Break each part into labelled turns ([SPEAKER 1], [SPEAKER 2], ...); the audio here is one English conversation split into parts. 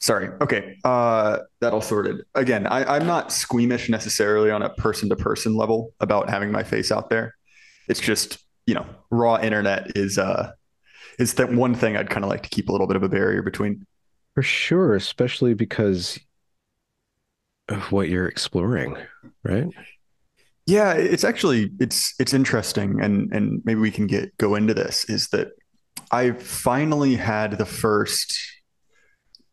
[SPEAKER 1] Sorry. Okay. Uh, that all sorted. Again, I, I'm not squeamish necessarily on a person to person level about having my face out there. It's just, you know, raw internet is uh is that one thing I'd kind of like to keep a little bit of a barrier between.
[SPEAKER 2] For sure, especially because of what you're exploring, right?
[SPEAKER 1] Yeah, it's actually it's it's interesting and and maybe we can get go into this is that I finally had the first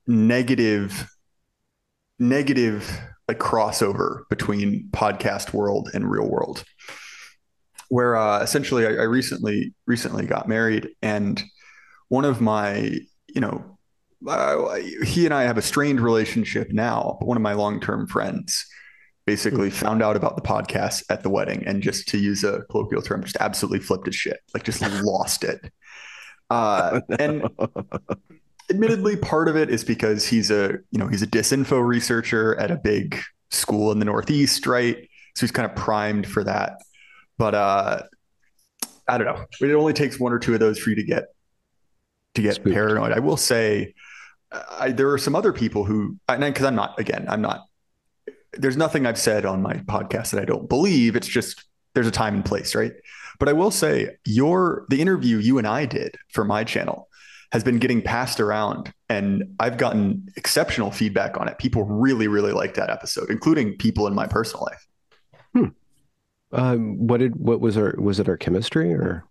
[SPEAKER 1] negative negative like crossover between podcast world and real world where uh, essentially I, I recently recently got married and one of my you know uh, he and I have a strained relationship now but one of my long-term friends basically mm-hmm. found out about the podcast at the wedding and just to use a colloquial term just absolutely flipped his shit like just lost it uh, and admittedly, part of it is because he's a you know he's a disinfo researcher at a big school in the Northeast, right? So he's kind of primed for that. But uh, I don't know. It only takes one or two of those for you to get to get Spooked. paranoid. I will say, I, there are some other people who, because I'm not again, I'm not. There's nothing I've said on my podcast that I don't believe. It's just there's a time and place, right? But I will say, your the interview you and I did for my channel has been getting passed around and I've gotten exceptional feedback on it. People really, really liked that episode, including people in my personal life.
[SPEAKER 2] Hmm. Um, what did what was our was it our chemistry or?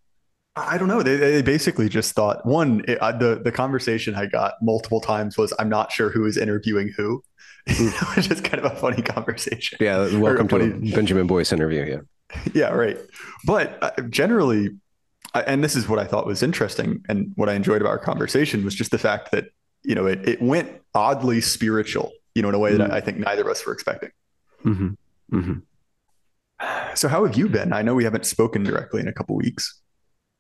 [SPEAKER 1] I don't know. They, they basically just thought one it, uh, the the conversation I got multiple times was I'm not sure who is interviewing who, hmm. which is kind of a funny conversation.
[SPEAKER 2] Yeah, welcome to funny... Benjamin Boyce interview.
[SPEAKER 1] Yeah, yeah, right. But uh, generally, and this is what I thought was interesting and what I enjoyed about our conversation was just the fact that you know it it went oddly spiritual, you know, in a way mm-hmm. that I think neither of us were expecting. Mm-hmm. Mm-hmm. So how have you been? I know we haven't spoken directly in a couple weeks.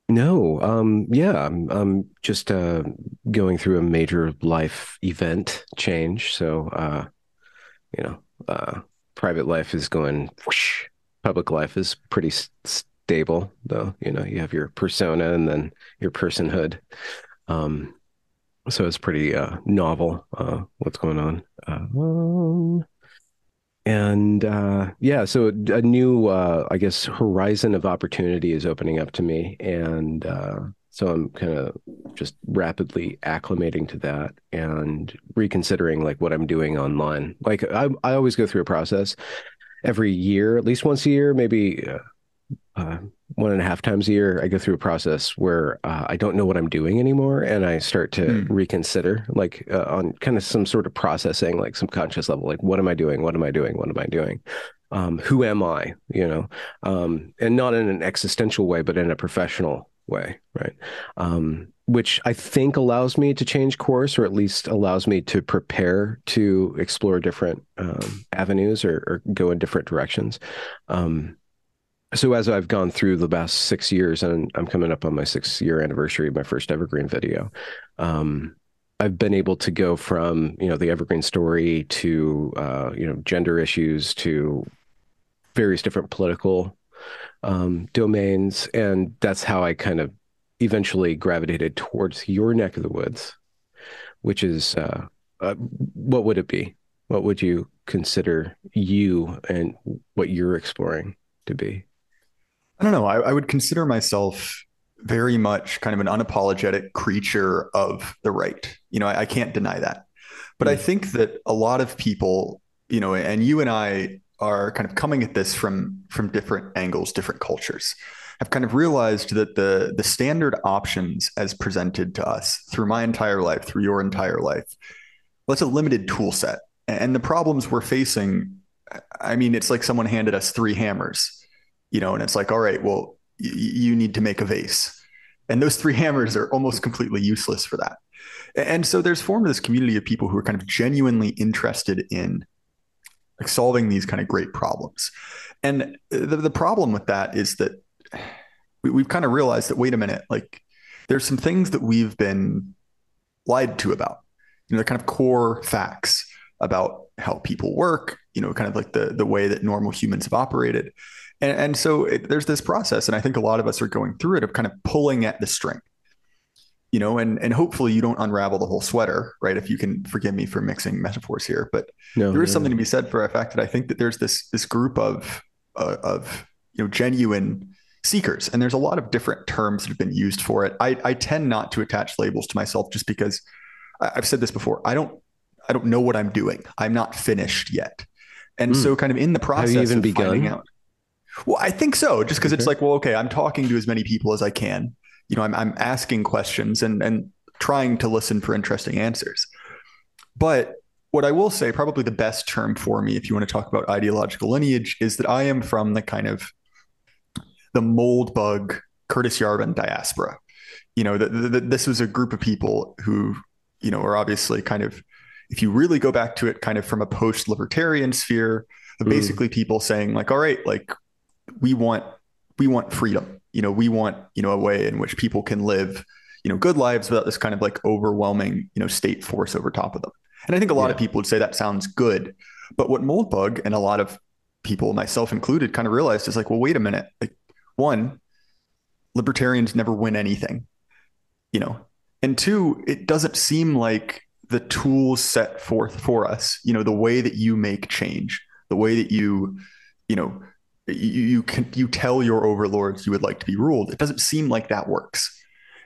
[SPEAKER 2] No, um, yeah, I'm, I'm just uh, going through a major life event change. So, uh, you know, uh, private life is going. Whoosh, public life is pretty st- stable though you know you have your persona and then your personhood. Um so it's pretty uh novel uh what's going on. Um, and uh yeah so a new uh i guess horizon of opportunity is opening up to me. And uh so i'm kind of just rapidly acclimating to that and reconsidering like what i'm doing online. Like i i always go through a process every year at least once a year maybe uh, one and a half times a year, I go through a process where uh, I don't know what I'm doing anymore, and I start to mm. reconsider, like uh, on kind of some sort of processing, like some conscious level, like what am I doing? What am I doing? What am I doing? Um, who am I? You know, um, and not in an existential way, but in a professional way, right? Um, which I think allows me to change course, or at least allows me to prepare to explore different um, avenues or, or, go in different directions. Um, so as I've gone through the past six years, and I'm coming up on my six year anniversary of my first Evergreen video, um, I've been able to go from you know the Evergreen story to uh, you know gender issues to various different political um, domains, and that's how I kind of eventually gravitated towards your neck of the woods, which is uh, uh, what would it be? What would you consider you and what you're exploring to be?
[SPEAKER 1] I don't know. I, I would consider myself very much kind of an unapologetic creature of the right. You know, I, I can't deny that. But mm. I think that a lot of people, you know, and you and I are kind of coming at this from from different angles, different cultures. Have kind of realized that the the standard options as presented to us through my entire life, through your entire life, well, it's a limited tool set. And the problems we're facing, I mean, it's like someone handed us three hammers you know, and it's like, all right, well, y- you need to make a vase. And those three hammers are almost completely useless for that. And so there's formed this community of people who are kind of genuinely interested in like solving these kind of great problems. And the, the problem with that is that we, we've kind of realized that, wait a minute, like there's some things that we've been lied to about, you know, the kind of core facts about how people work, you know, kind of like the, the way that normal humans have operated. And, and so it, there's this process, and I think a lot of us are going through it of kind of pulling at the string. you know, and and hopefully you don't unravel the whole sweater, right? If you can forgive me for mixing metaphors here, but no, there is no, something no. to be said for the fact that I think that there's this this group of uh, of you know genuine seekers, and there's a lot of different terms that have been used for it. I I tend not to attach labels to myself just because I've said this before. I don't I don't know what I'm doing. I'm not finished yet, and mm. so kind of in the process Have you even of begun? finding out. Well, I think so, just because okay. it's like, well, okay, I'm talking to as many people as I can you know, I'm, I'm asking questions and, and trying to listen for interesting answers. But what I will say, probably the best term for me, if you want to talk about ideological lineage, is that I am from the kind of the Moldbug Curtis Yarvin diaspora. You know, the, the, this was a group of people who, you know, are obviously kind of, if you really go back to it, kind of from a post-libertarian sphere, mm. basically people saying like, all right, like we want we want freedom. You know we want you know a way in which people can live you know good lives without this kind of like overwhelming you know state force over top of them. And i think a lot yeah. of people would say that sounds good. But what moldbug and a lot of people myself included kind of realized is like well wait a minute. Like one libertarians never win anything you know? And two it doesn't seem like the tools set forth for us you know the way that you make change the way that you you know you, you can you tell your overlords you would like to be ruled. It doesn't seem like that works.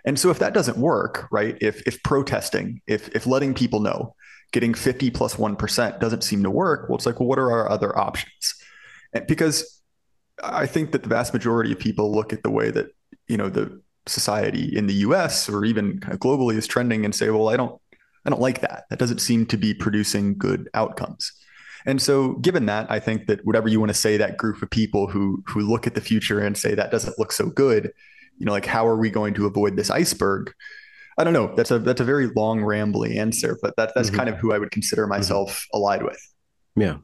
[SPEAKER 1] And so if that doesn't work right if if protesting if if letting people know getting 50 plus 1 doesn't seem to work well it's like well what are our other options? And because i think that the vast majority of people look at the way that you know the society in the us or even kind of globally is trending and say well i don't i don't like that. That doesn't seem to be producing good outcomes and so, given that, I think that whatever you want to say, that group of people who who look at the future and say that doesn't look so good, you know, like how are we going to avoid this iceberg? I don't know. That's a that's a very long, rambly answer, but that that's mm-hmm. kind of who I would consider mm-hmm. myself mm-hmm. allied with.
[SPEAKER 2] Yeah.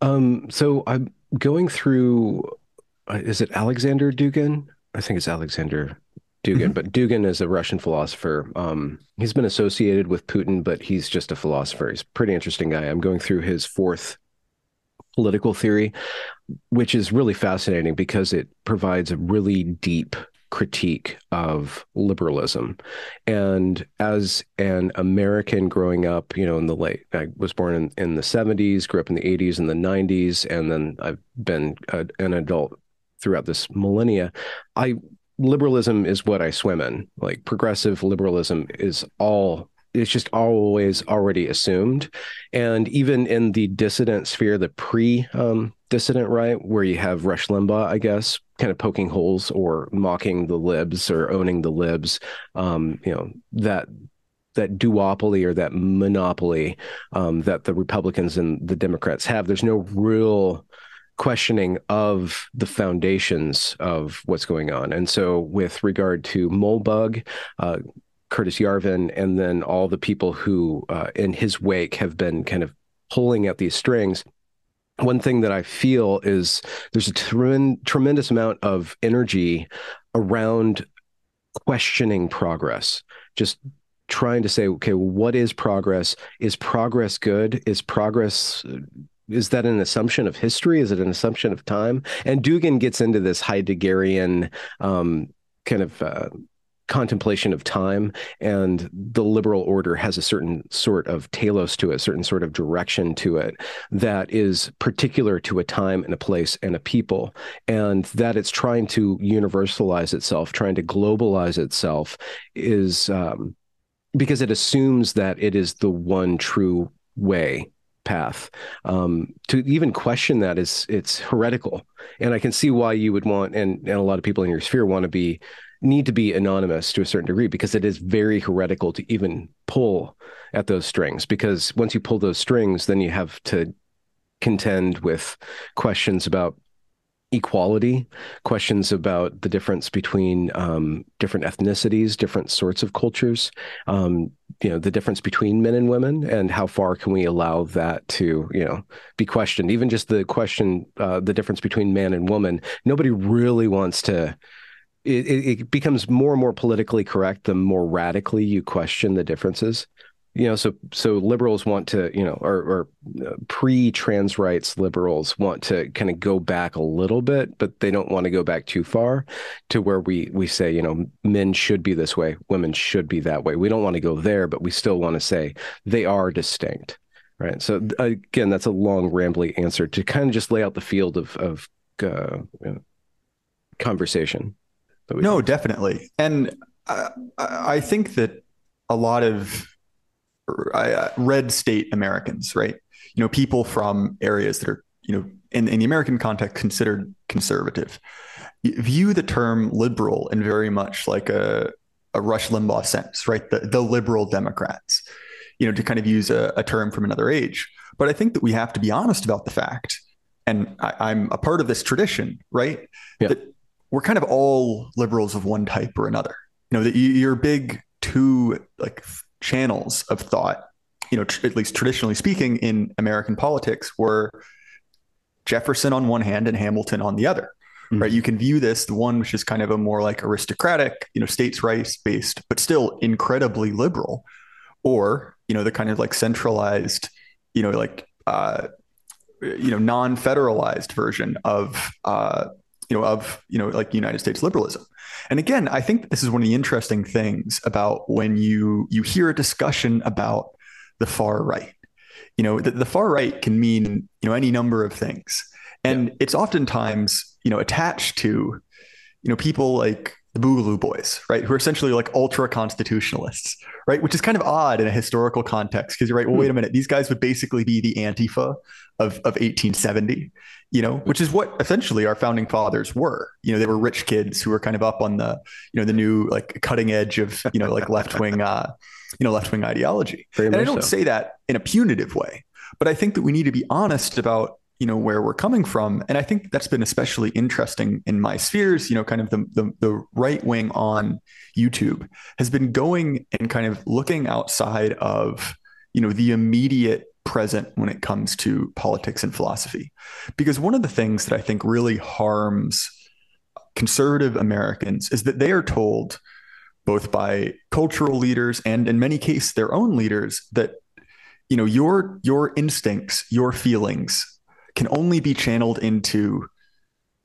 [SPEAKER 2] Um, so I'm going through. Uh, is it Alexander Dugin? I think it's Alexander Dugin, mm-hmm. but Dugin is a Russian philosopher. Um, he's been associated with Putin, but he's just a philosopher. He's a pretty interesting guy. I'm going through his fourth political theory, which is really fascinating because it provides a really deep critique of liberalism. And as an American growing up, you know, in the late, I was born in, in the 70s, grew up in the 80s and the 90s, and then I've been a, an adult throughout this millennia. I liberalism is what I swim in. Like progressive liberalism is all it's just always already assumed. And even in the dissident sphere, the pre um, dissident right, where you have Rush Limbaugh, I guess, kind of poking holes or mocking the libs or owning the libs, um, you know, that that duopoly or that monopoly um, that the Republicans and the Democrats have. There's no real questioning of the foundations of what's going on. And so, with regard to Moldbug, uh, Curtis Yarvin, and then all the people who, uh, in his wake, have been kind of pulling at these strings. One thing that I feel is there's a tremendous amount of energy around questioning progress, just trying to say, okay, what is progress? Is progress good? Is progress is that an assumption of history? Is it an assumption of time? And Dugin gets into this Heideggerian um, kind of uh, contemplation of time and the liberal order has a certain sort of telos to it, a certain sort of direction to it that is particular to a time and a place and a people, and that it's trying to universalize itself, trying to globalize itself is um, because it assumes that it is the one true way path. Um, to even question that is it's heretical, and I can see why you would want, and, and a lot of people in your sphere want to be need to be anonymous to a certain degree because it is very heretical to even pull at those strings. Because once you pull those strings, then you have to contend with questions about equality, questions about the difference between um, different ethnicities, different sorts of cultures, um, you know, the difference between men and women, and how far can we allow that to, you know, be questioned? Even just the question, uh, the difference between man and woman, nobody really wants to it, it becomes more and more politically correct the more radically you question the differences. you know so so liberals want to you know or, or uh, pre-trans rights liberals want to kind of go back a little bit but they don't want to go back too far to where we we say you know men should be this way women should be that way. We don't want to go there but we still want to say they are distinct right? So again that's a long rambly answer to kind of just lay out the field of of uh, you know, conversation
[SPEAKER 1] no definitely and I, I think that a lot of uh, red state Americans, right? You know, people from areas that are, you know, in, in the American context considered conservative, view the term liberal in very much like a, a Rush Limbaugh sense, right? The, the liberal Democrats, you know, to kind of use a, a term from another age. But I think that we have to be honest about the fact, and I, am a part of this tradition, right? Yeah. That we're kind of all liberals of one type or another. You know, that you're big two like channels of thought, you know, tr- at least traditionally speaking, in American politics were Jefferson on one hand and Hamilton on the other. Mm-hmm. Right. You can view this, the one which is kind of a more like aristocratic, you know, states' rights based, but still incredibly liberal, or, you know, the kind of like centralized, you know, like uh, you know, non-federalized version of uh, you know, of, you know, like United States liberalism. And again, I think this is one of the interesting things about when you you hear a discussion about the far right. You know, the, the far right can mean, you know, any number of things. And yeah. it's oftentimes, you know, attached to, you know, people like the Boogaloo Boys, right? Who are essentially like ultra constitutionalists, right? Which is kind of odd in a historical context because you're right. Well, wait a minute. These guys would basically be the Antifa of, of 1870, you know, which is what essentially our founding fathers were. You know, they were rich kids who were kind of up on the, you know, the new like cutting edge of, you know, like left wing, uh, you know, left wing ideology. Very and I don't so. say that in a punitive way, but I think that we need to be honest about you know where we're coming from. And i think that's been especially interesting in my spheres you know kind of the, the, the right wing on youtube has been going and kind of looking outside of you know the immediate present when it comes to politics and philosophy. Because one of the things that i think really harms conservative americans is that they are told both by cultural leaders and in many cases their own leaders that you know your your instincts your feelings can only be channeled into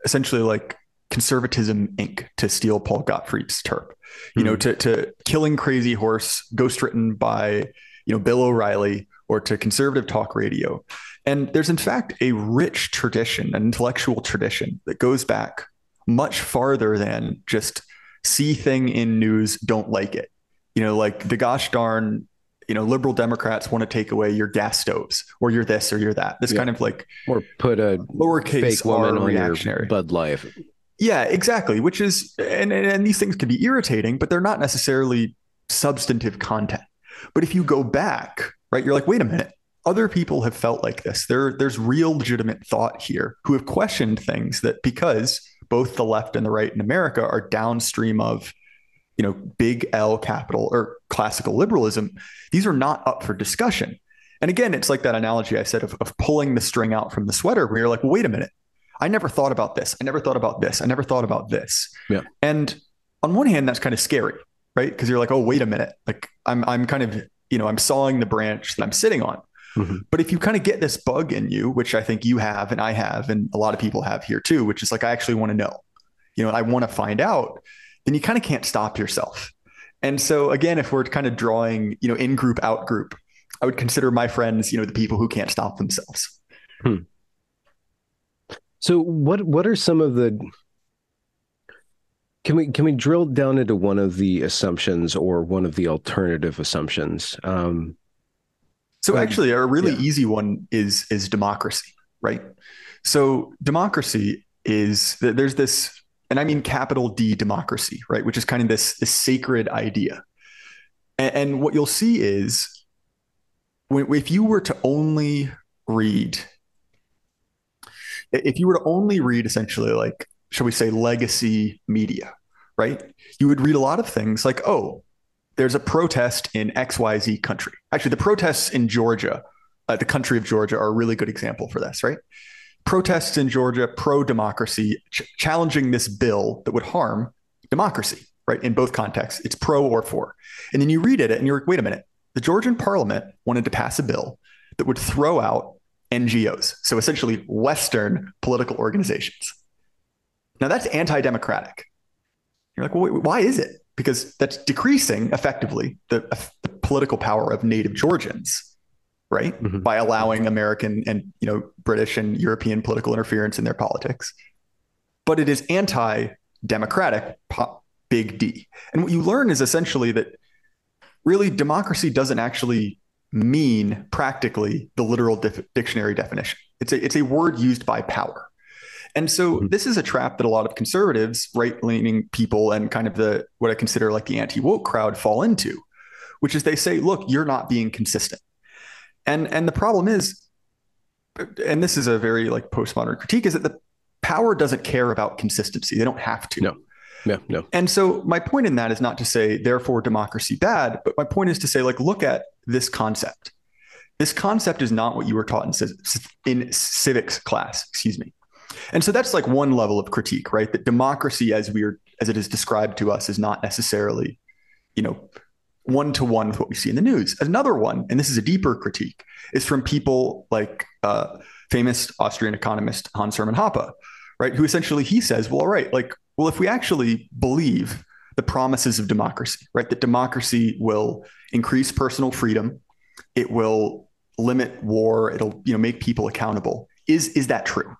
[SPEAKER 1] essentially like conservatism inc. to steal paul gottfried's term you know hmm. to, to killing crazy horse ghost written by you know bill o'reilly or to conservative talk radio. And there's in fact a rich tradition an intellectual tradition that goes back much farther than just see thing in news don't like it. You know like the gosh darn you know, liberal Democrats want to take away your gas stoves or you're this or you're that. This yeah. kind of like
[SPEAKER 2] or put a lowercase fake woman on reactionary. your Bud Light.
[SPEAKER 1] Yeah, exactly. Which is and, and and these things can be irritating, but they're not necessarily substantive content. But if you go back, right, you're like, wait a minute. Other people have felt like this. There, there's real legitimate thought here who have questioned things that because both the left and the right in America are downstream of you know, big L capital or classical liberalism, these are not up for discussion. And again, it's like that analogy I said of, of pulling the string out from the sweater where you're like, well, wait a minute. I never thought about this. I never thought about this. I never thought about this.
[SPEAKER 2] Yeah.
[SPEAKER 1] And on one hand, that's kind of scary, right? Because you're like, oh, wait a minute. Like I'm I'm kind of, you know, I'm sawing the branch that I'm sitting on. Mm-hmm. But if you kind of get this bug in you, which I think you have and I have, and a lot of people have here too, which is like, I actually want to know. You know, I want to find out then you kind of can't stop yourself. And so again, if we're kind of drawing, you know, in group, out group, I would consider my friends, you know, the people who can't stop themselves. Hmm.
[SPEAKER 2] So what what are some of the can we can we drill down into one of the assumptions or one of the alternative assumptions? Um,
[SPEAKER 1] so actually, a really yeah. easy one is is democracy, right? So democracy is there's this and I mean capital D democracy, right? Which is kind of this, this sacred idea. And, and what you'll see is when, if you were to only read, if you were to only read essentially like, shall we say, legacy media, right? You would read a lot of things like, oh, there's a protest in XYZ country. Actually, the protests in Georgia, uh, the country of Georgia, are a really good example for this, right? Protests in Georgia pro democracy, ch- challenging this bill that would harm democracy, right? In both contexts, it's pro or for. And then you read it and you're like, wait a minute, the Georgian parliament wanted to pass a bill that would throw out NGOs, so essentially Western political organizations. Now that's anti-democratic. You're like, well, wait, why is it? Because that's decreasing effectively the, the political power of native Georgians, right? Mm-hmm. By allowing American and you know British and European political interference in their politics. But it is anti-democratic, big D. And what you learn is essentially that really democracy doesn't actually mean practically the literal dif- dictionary definition. It's a it's a word used by power. And so mm-hmm. this is a trap that a lot of conservatives, right-leaning people and kind of the what I consider like the anti-woke crowd fall into, which is they say, look, you're not being consistent. And and the problem is and this is a very like postmodern critique is that the power doesn't care about consistency. They don't have to.
[SPEAKER 2] No. No, no.
[SPEAKER 1] And so my point in that is not to say therefore democracy bad, but my point is to say like look at this concept. This concept is not what you were taught in, in civics class, excuse me. And so that's like one level of critique, right? That democracy as we are as it is described to us is not necessarily, you know, one to one with what we see in the news. Another one, and this is a deeper critique, is from people like uh, famous Austrian economist Hans Hermann Hoppe, right? Who essentially he says, well, all right, like, well, if we actually believe the promises of democracy, right? That democracy will increase personal freedom, it will limit war, it'll you know make people accountable. Is is that true?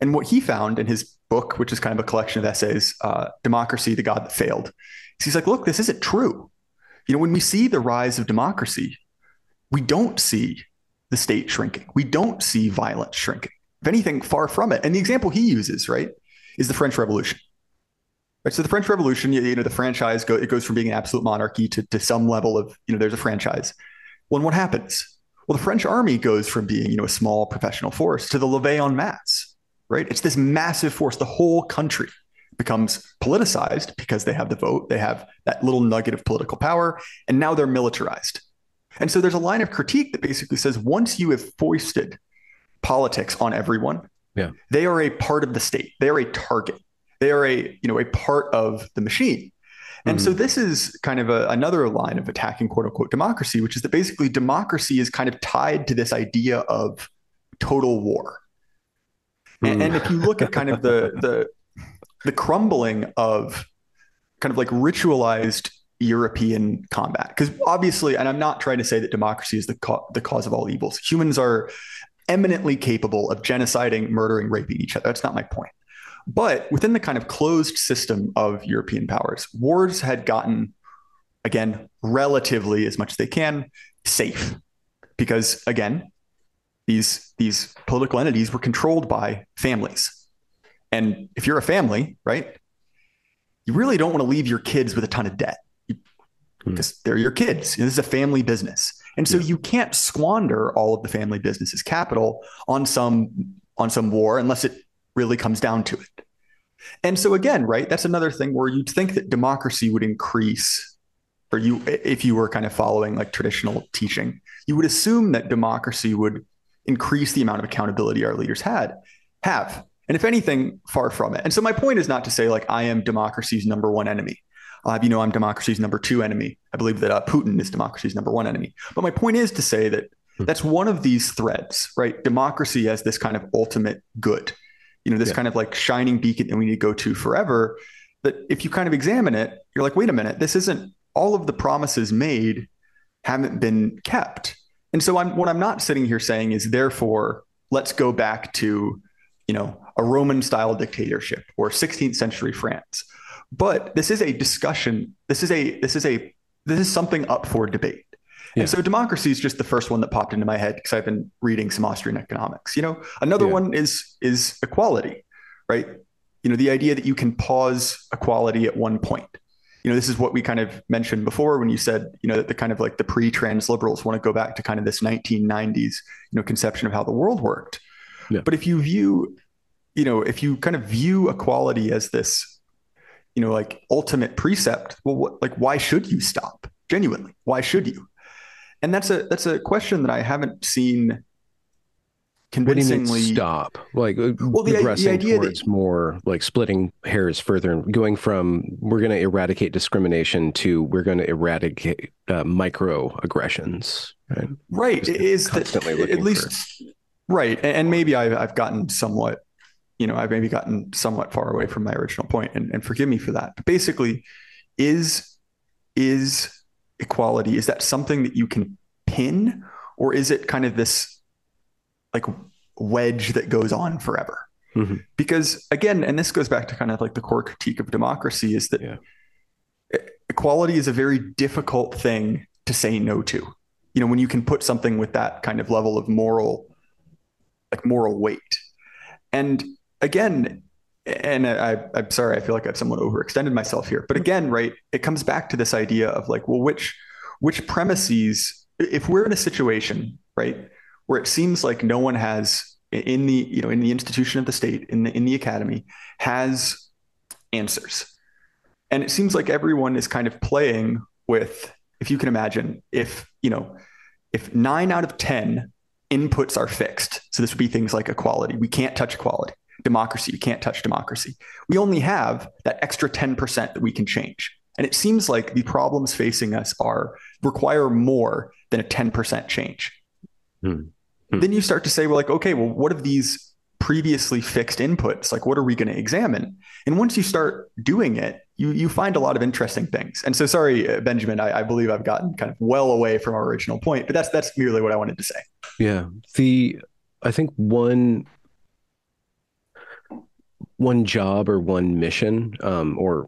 [SPEAKER 1] And what he found in his book, which is kind of a collection of essays, uh, "Democracy: The God That Failed," he's like, look, this isn't true. You know, when we see the rise of democracy, we don't see the state shrinking. We don't see violence shrinking. If anything, far from it. And the example he uses, right, is the French Revolution. Right. So the French Revolution, you, know, the franchise go, it goes from being an absolute monarchy to, to some level of, you know, there's a franchise. Well, and what happens? Well, the French army goes from being, you know, a small professional force to the levée en masse, right? It's this massive force. The whole country becomes politicized because they have the vote, they have that little nugget of political power, and now they're militarized. And so there's a line of critique that basically says once you have foisted politics on everyone,
[SPEAKER 2] yeah.
[SPEAKER 1] they are a part of the state. They are a target. They are a, you know, a part of the machine. And mm-hmm. so this is kind of a, another line of attacking quote unquote democracy, which is that basically democracy is kind of tied to this idea of total war. And, and, if you look at kind of the the the crumbling of kind of like ritualized European combat, because obviously, and I'm not trying to say that democracy is the co- the cause of all evils. Humans are eminently capable of genociding, murdering, raping each other. That's not my point. But within the kind of closed system of European powers, wars had gotten, again, relatively as much as they can, safe. Because again, these, these political entities were controlled by families. And if you're a family, right, you really don't want to leave your kids with a ton of debt hmm. because they're your kids. This is a family business. And so yeah. you can't squander all of the family business's capital on some on some war unless it really comes down to it. And so again, right, that's another thing where you'd think that democracy would increase, or you, if you were kind of following like traditional teaching, you would assume that democracy would increase the amount of accountability our leaders had have. And if anything, far from it. And so my point is not to say like I am democracy's number one enemy. Uh, you know, I'm democracy's number two enemy. I believe that uh, Putin is democracy's number one enemy. But my point is to say that hmm. that's one of these threads, right? Democracy as this kind of ultimate good you know, this yeah. kind of like shining beacon that we need to go to forever. That if you kind of examine it, you're like, wait a minute, this isn't all of the promises made haven't been kept. And so I'm what I'm not sitting here saying is therefore let's go back to, you know, a Roman style dictatorship or 16th century France. But this is a discussion. This is a this is a this is something up for debate. Yeah. And so democracy is just the first one that popped into my head because I've been reading some Austrian economics. You know, another yeah. one is is equality, right? You know, the idea that you can pause equality at one point. You know, this is what we kind of mentioned before when you said, you know, that the kind of like the pre-trans liberals want to go back to kind of this 1990s, you know, conception of how the world worked. Yeah. But if you view, you know, if you kind of view equality as this, you know, like ultimate precept, well, what, like why should you stop? Genuinely, why should you? and that's a that's a question that I haven't seen convincingly
[SPEAKER 2] stop like uh, well, the, progressing the idea towards that, more like splitting hairs further and going from we're going to eradicate discrimination to we're going to eradicate uh, microaggressions right
[SPEAKER 1] right is that at least. Right and maybe I've, I've gotten somewhat you know i've maybe gotten somewhat far away from my original point and, and forgive me for that but basically is is equality is that something that you can pin or is it kind of this like wedge that goes on forever. Mm-hmm. Because again, and this goes back to kind of like the core critique of democracy is that yeah. equality is a very difficult thing to say no to. You know, when you can put something with that kind of level of moral, like moral weight. And again, and I, I'm sorry, I feel like I've somewhat overextended myself here. But again, right, it comes back to this idea of like, well, which which premises, if we're in a situation, right, where it seems like no one has in the you know in the institution of the state in the in the academy has answers and it seems like everyone is kind of playing with if you can imagine if you know if 9 out of 10 inputs are fixed so this would be things like equality we can't touch equality democracy you can't touch democracy we only have that extra 10% that we can change and it seems like the problems facing us are require more than a 10% change hmm. Hmm. Then you start to say, well, like, okay, well, what of these previously fixed inputs? Like, what are we going to examine? And once you start doing it, you you find a lot of interesting things. And so, sorry, uh, Benjamin, I, I believe I've gotten kind of well away from our original point, but that's that's merely what I wanted to say.
[SPEAKER 2] Yeah, the I think one one job or one mission, um, or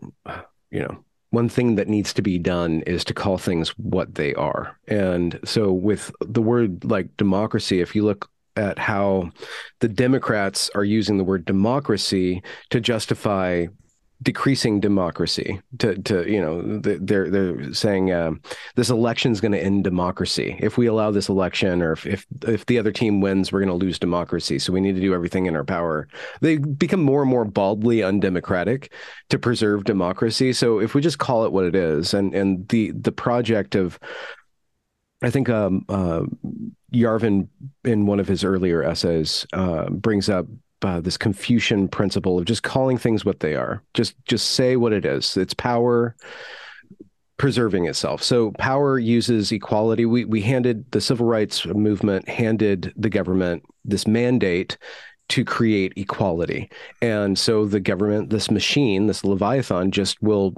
[SPEAKER 2] you know, one thing that needs to be done is to call things what they are. And so, with the word like democracy, if you look at how the Democrats are using the word democracy to justify decreasing democracy to to you know they're they're saying uh, this election is going to end democracy. If we allow this election or if if, if the other team wins we're going to lose democracy. So we need to do everything in our power. They become more and more baldly undemocratic to preserve democracy. So if we just call it what it is and and the the project of I think um, uh, Yarvin, in one of his earlier essays, uh, brings up uh, this Confucian principle of just calling things what they are. Just just say what it is. It's power preserving itself. So power uses equality. We we handed the civil rights movement handed the government this mandate to create equality. And so the government, this machine, this Leviathan just will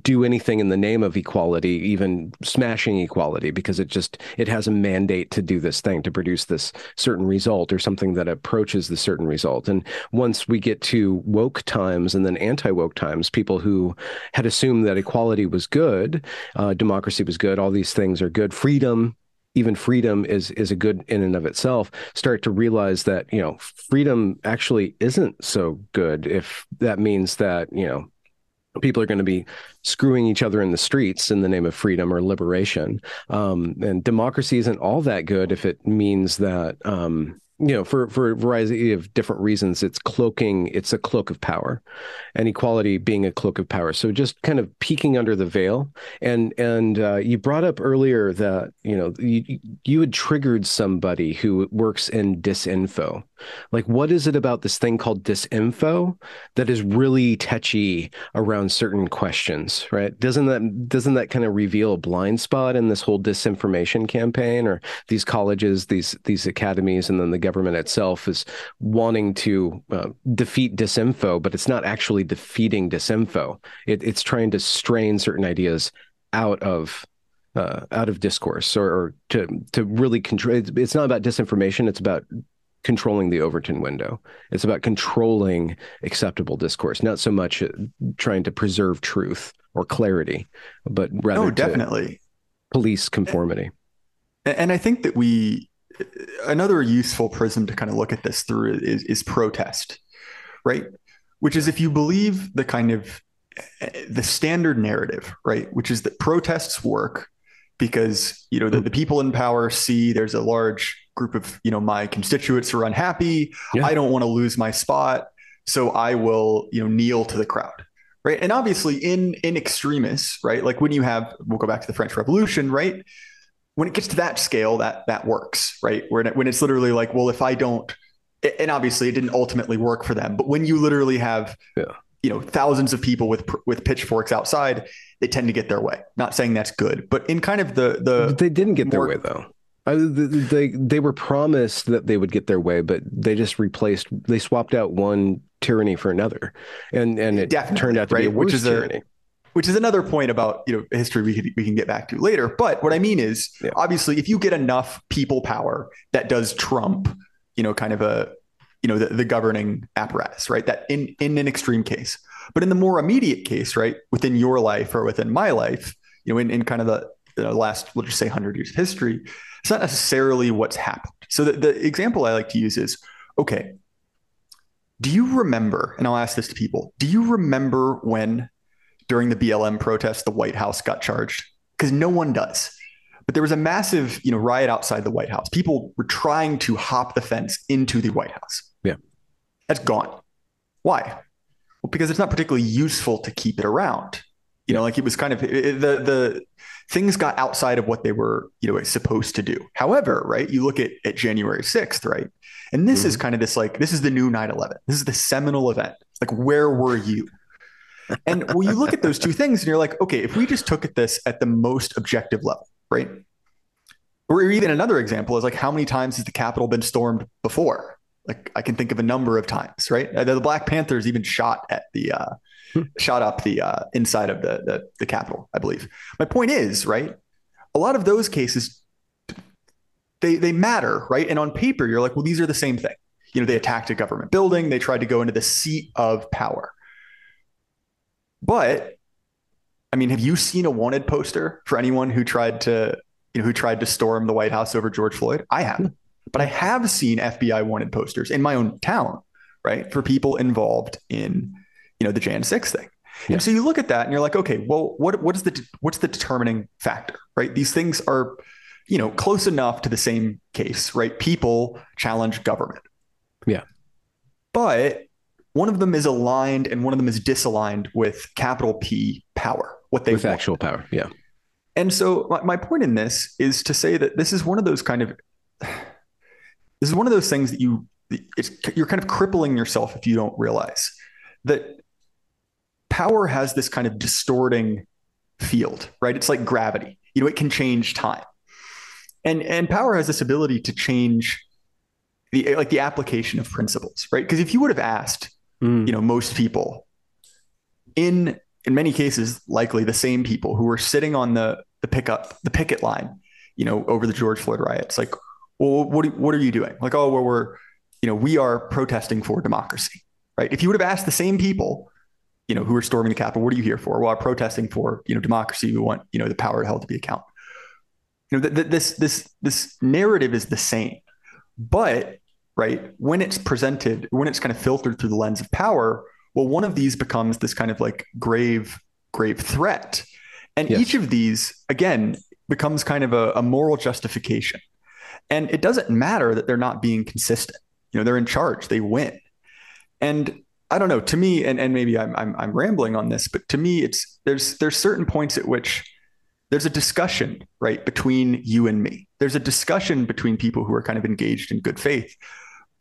[SPEAKER 2] do anything in the name of equality even smashing equality because it just it has a mandate to do this thing to produce this certain result or something that approaches the certain result. And once we get to woke times and then anti-woke times people who had assumed that equality was good uh, democracy was good all these things are good freedom even freedom is is a good in and of itself start to realize that you know freedom actually isn't so good if that means that you know people are going to be screwing each other in the streets in the name of freedom or liberation. Um, and democracy isn't all that good if it means that um, you know, for for a variety of different reasons, it's cloaking. It's a cloak of power, and equality being a cloak of power. So just kind of peeking under the veil. And and uh, you brought up earlier that you know you you had triggered somebody who works in disinfo. Like, what is it about this thing called disinfo that is really touchy around certain questions? Right? Doesn't that doesn't that kind of reveal a blind spot in this whole disinformation campaign, or these colleges, these these academies, and then the government itself is wanting to uh, defeat disinfo, but it's not actually defeating disinfo. It, it's trying to strain certain ideas out of uh, out of discourse or, or, to to really control. It's, it's not about disinformation. It's about controlling the Overton window. It's about controlling acceptable discourse, not so much uh, trying to preserve truth or clarity, but rather oh,
[SPEAKER 1] definitely
[SPEAKER 2] police conformity.
[SPEAKER 1] And I think that we another useful prism to kind of look at this through is, is protest, right? Which is if you believe the kind of the standard narrative, right? Which is that protests work because you know the, the people in power see there's a large group of you know my constituents who are unhappy. Yeah. I don't want to lose my spot, so I will you know kneel to the crowd, right? And obviously in in extremis, right? Like when you have we'll go back to the French Revolution, right? When it gets to that scale, that that works, right? When it, when it's literally like, well, if I don't, and obviously it didn't ultimately work for them, but when you literally have,
[SPEAKER 2] Yeah.
[SPEAKER 1] you know, thousands of people with with pitchforks outside, they tend to get their way. Not saying that's good, but in kind of the the
[SPEAKER 2] But they didn't get their way though. I, they they were promised that they would get their way, but they just replaced. They swapped out one tyranny for another, and and it
[SPEAKER 1] Definitely,
[SPEAKER 2] turned out to be a
[SPEAKER 1] right? Which
[SPEAKER 2] worse
[SPEAKER 1] is a-
[SPEAKER 2] tyranny.
[SPEAKER 1] Which is another point about you know history we can we can get back to later. But what I mean is,
[SPEAKER 2] Yeah.
[SPEAKER 1] obviously, if you get enough people power that does trump, you know, kind of a you know the, the governing apparatus, right? That in in an extreme case, but in the more immediate case, right, within your life or within my life, you know, in, in kind of the, the last let's just say hundred years of history, it's not necessarily what's happened. So the, the example I like to use is okay. Do you remember, and I'll ask this to people, do you remember when during the BLM protests, the White House got charged because no one does. But there was a massive, you know, riot outside the White House. People were trying to hop the fence into the White House.
[SPEAKER 2] Yeah.
[SPEAKER 1] That's gone. Why? Well, because it's not particularly useful to keep it around. You know, like it was kind of it, the the things got outside of what they were, you know, supposed to do. However, right, you look at at January 6th, right? And this is mm-hmm. kind of this like this is the new 9/11. This is the seminal event. Like where were you? And when you look at those two things and you're like, okay, if we just took at this at the most objective level, right? Or even another example is like, how many times has the Capitol been stormed before? Like I can think of a number of times, right? Uh, The Black Panthers even shot at the, uh, shot up the uh, inside of the, the the Capitol, I believe. My point is, right? A lot of those cases, they they matter, right? And on paper, you're like, well, these are the same thing. You know, they attacked a government building, they tried to go into the seat of power. But I mean, have you seen a wanted poster for anyone who tried to, you know, who tried to storm the White House over George Floyd? I haven't, hmm. but I have seen FBI wanted posters in my own town, right, for people involved in, you know, the Jan 6 thing.
[SPEAKER 2] Yeah.
[SPEAKER 1] And so you look at that and you're like, okay, well, what what is the what's the determining factor, right? These things are, you know, close enough to the same case, right? People challenge government.
[SPEAKER 2] Yeah.
[SPEAKER 1] But one of them is aligned and one of them is disaligned with capital P power, what they
[SPEAKER 2] with
[SPEAKER 1] want.
[SPEAKER 2] actual power. Yeah.
[SPEAKER 1] And so my, my point in this is to say that this is one of those kind of this is one of those things that you it's you're kind of crippling yourself if you don't realize that power has this kind of distorting field, right? It's like gravity. You know, it can change time. And and power has this ability to change the like the application of principles, right? Because if you would have asked
[SPEAKER 2] Mm.
[SPEAKER 1] you know most people. In in many cases likely the same people who were sitting on the the pickup the picket line you know over the george floyd riots. Like well what what are you doing? Like oh well we're you know we are protesting for democracy right? If you would have asked the same people you know who are storming the capitol what are you here for? Well i'm protesting for you know democracy. We want you know the power held to be accountable you know th- th- this this this narrative is the same. But right? When it's presented when it's kind of filtered through the lens of power well one of these becomes this kind of like grave grave threat. And
[SPEAKER 2] Yes.
[SPEAKER 1] each of these again becomes kind of a, a moral justification. And it doesn't matter that they're not being consistent. You know they're in charge. They win. And i don't know to me and, and maybe I'm, I'm i'm rambling on this but to me it's there's there's certain points at which there's a discussion right between you and me. There's a discussion between people who are kind of engaged in good faith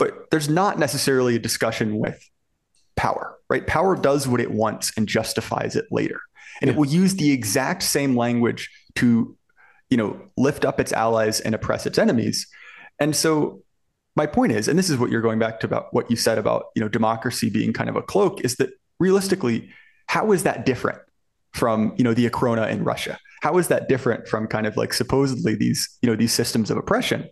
[SPEAKER 1] but there's not necessarily a discussion with power right? Power does what it wants and justifies it later. And
[SPEAKER 2] Yeah.
[SPEAKER 1] it will use the exact same language to you know lift up its allies and oppress its enemies. And so my point is and this is what you're going back to about what you said about you know democracy being kind of a cloak is that realistically how is that different from you know the Okhrana in Russia? How is that different from kind of like supposedly these you know these systems of oppression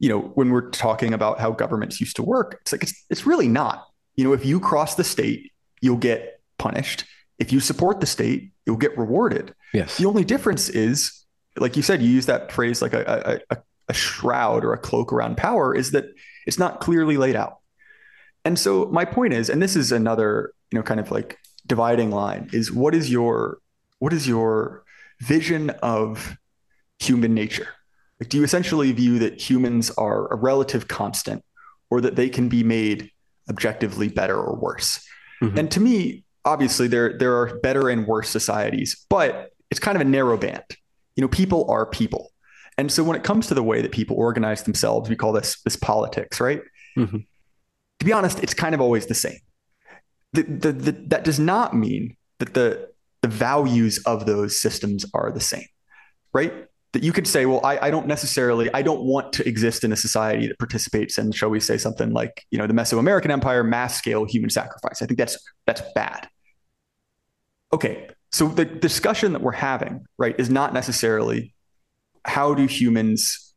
[SPEAKER 1] you know when we're talking about how governments used to work it's like it's, it's really not you know if you cross the state you'll get punished if you support the state you'll get rewarded
[SPEAKER 2] Yes.
[SPEAKER 1] the only difference is, like you said, you use that phrase like a, a, a, a shroud or a cloak around power, is that it's not clearly laid out. And so my point is, and this is another, you know, kind of like dividing line, is what is your what is your vision of human nature? Like, do you essentially view that humans are a relative constant or that they can be made objectively better or worse?
[SPEAKER 2] Mhm.
[SPEAKER 1] And to me, obviously there there are better and worse societies, but it's kind of a narrow band. You know, people are people. And so when it comes to the way that people organize themselves, we call this this politics, right? Mm-hmm. To be honest, it's kind of always the same. The, the, the, that does not mean that the the values of those systems are the same, right? That you could say, well, I, I don't necessarily, I don't want to exist in a society that participates in, shall we say, something like, you know, the Mesoamerican Empire, mass scale human sacrifice. I think that's that's bad. Okay, so the discussion that we're having, right, is not necessarily how do humans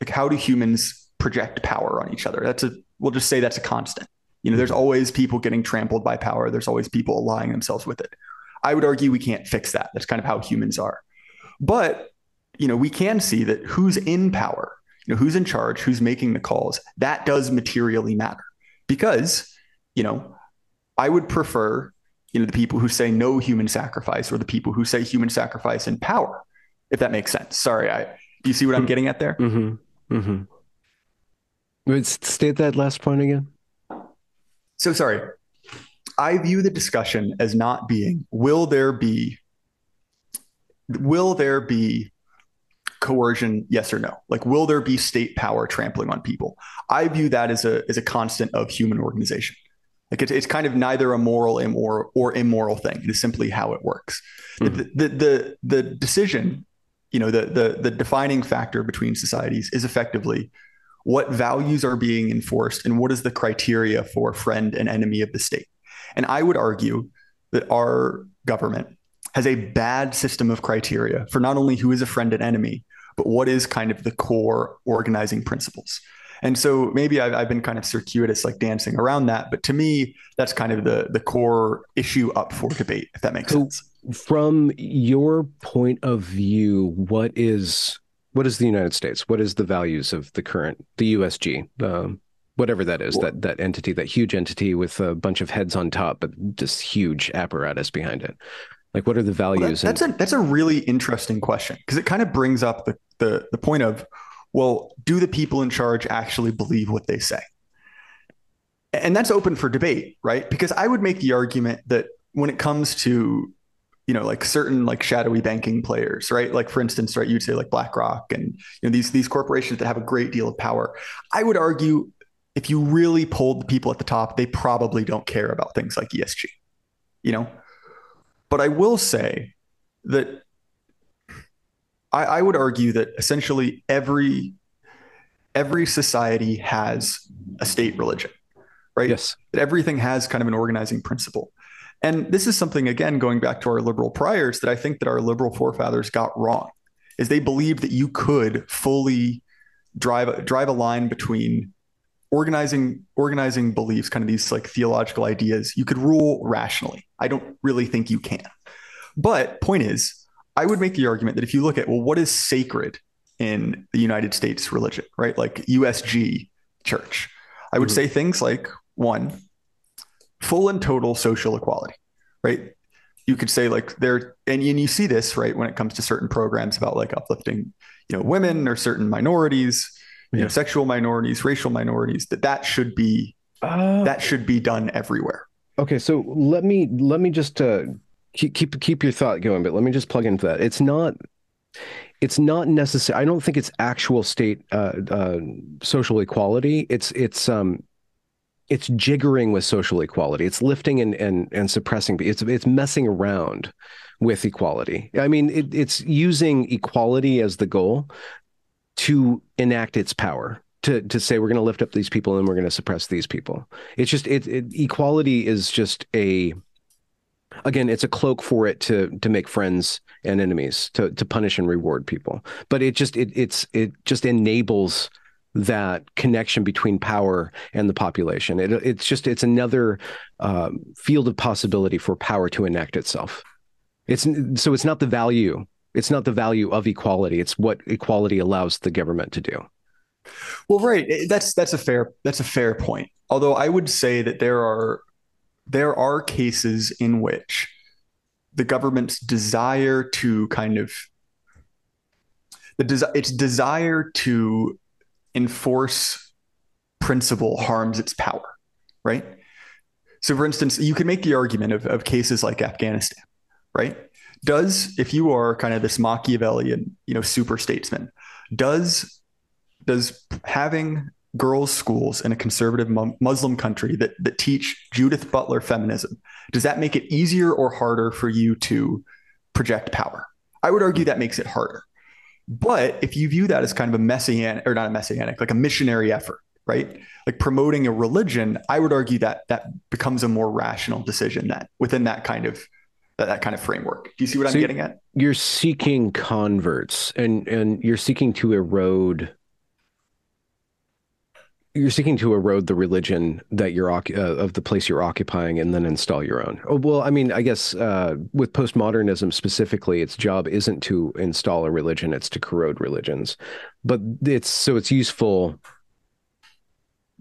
[SPEAKER 1] like how do humans project power on each other? That's a we'll just say that's a constant. You know, there's mm-hmm. always people getting trampled by power. There's always people allying themselves with it. I would argue we can't fix that. That's kind of how humans are. But, you know, we can see that who's in power, you know, who's in charge, who's making the calls, that does materially matter. Because, you know, I would prefer, you know, the people who say no human sacrifice or the people who say human sacrifice in power if that makes sense. Sorry, I do you see what I'm getting at there? Mm-hmm.
[SPEAKER 2] Mm-hmm. State that last point again.
[SPEAKER 1] So sorry. I view the discussion as not being will there be will there be coercion yes or no? Like will there be state power trampling on people? I view that as a as a constant of human organization. Like it's, it's kind of neither a moral immoral or immoral thing. It is simply how it works. Mm-hmm. the, the, the the decision you know the the the defining factor between societies is effectively what values are being enforced and what is the criteria for friend and enemy of the state. And I would argue that our government has a bad system of criteria for not only who is a friend and enemy, but what is kind of the core organizing principles. And so maybe I've, I've, been kind of circuitous, like dancing around that. But to me, that's kind of the the core issue up for debate, if that makes so, sense
[SPEAKER 2] from your point of view, what is what is the United States? What is the values of the current the USG? Um, whatever that is, that that entity, that huge entity with a bunch of heads on top, but just huge apparatus behind it. Like, what are the values? Well, that,
[SPEAKER 1] that's a that's a really interesting question because it kind of brings up the, the the point of, well, do the people in charge actually believe what they say? And that's open for debate, right? Because I would make the argument that when it comes to you know like certain like shadowy banking players right like for instance right you'd say like blackrock and you know these these corporations that have a great deal of power i would argue if you really pulled the people at the top they probably don't care about things like esg you know but i will say that i, I would argue that essentially every every society has a state religion right?
[SPEAKER 2] Yes.
[SPEAKER 1] That everything has kind of an organizing principle. And this is something, again, going back to our liberal priors, that I think that our liberal forefathers got wrong, is they believed that you could fully drive drive a line between organizing organizing beliefs, kind of these like theological ideas. You could rule rationally. I don't really think you can. But point is, I would make the argument that if you look at well, what is sacred in the United States religion, right? Like USG church, I would mm-hmm. say things like one, full and total social equality, right? You could say like there, and, and you see this right when it comes to certain programs about like uplifting, you know, women or certain minorities, yeah. you know, sexual minorities, racial minorities. That that should be uh, that should be done everywhere.
[SPEAKER 2] Okay, so let me let me just uh, keep keep keep your thought going, but let me just plug into that. It's not it's not necessary. I don't think it's actual state uh, uh, social equality. It's it's um it's jiggering with social equality. It's lifting and and and suppressing. It's it's messing around with equality. I mean, it, it's using equality as the goal to enact its power. To to say we're going to lift up these people and we're going to suppress these people. It's just it, it equality is just a again it's a cloak for it to to make friends and enemies to to punish and reward people but it just it it's it just enables that connection between power and the population. It, it's just it's another uh, field of possibility for power to enact itself. It's so it's not the value. It's not the value of equality. It's what equality allows the government to do.
[SPEAKER 1] Well, right. Eh, that's that's a fair that's a fair point. Although I would say that there are there are cases in which the government's desire to kind of the desi- its desire to enforce principle harms its power, right? So, for instance, you can make the argument of, of cases like Afghanistan, right? Does if you are kind of this Machiavellian, you know, super statesman, Does does having girls' schools in a conservative Muslim country that that teach Judith Butler feminism does that make it easier or harder for you to project power? I would argue that makes it harder. But if you view that as kind of a messianic or not a messianic, like a missionary effort, right? Like promoting a religion, I would argue that that becomes a more rational decision that within that kind of that, that kind of framework. Do you see what so I'm getting at?
[SPEAKER 2] You're seeking converts and and you're seeking to erode you're seeking to erode the religion that you're uh, of the place you're occupying and then install your own. Oh, well, I mean, I guess uh, with postmodernism specifically, its job isn't to install a religion; it's to corrode religions. But it's so it's useful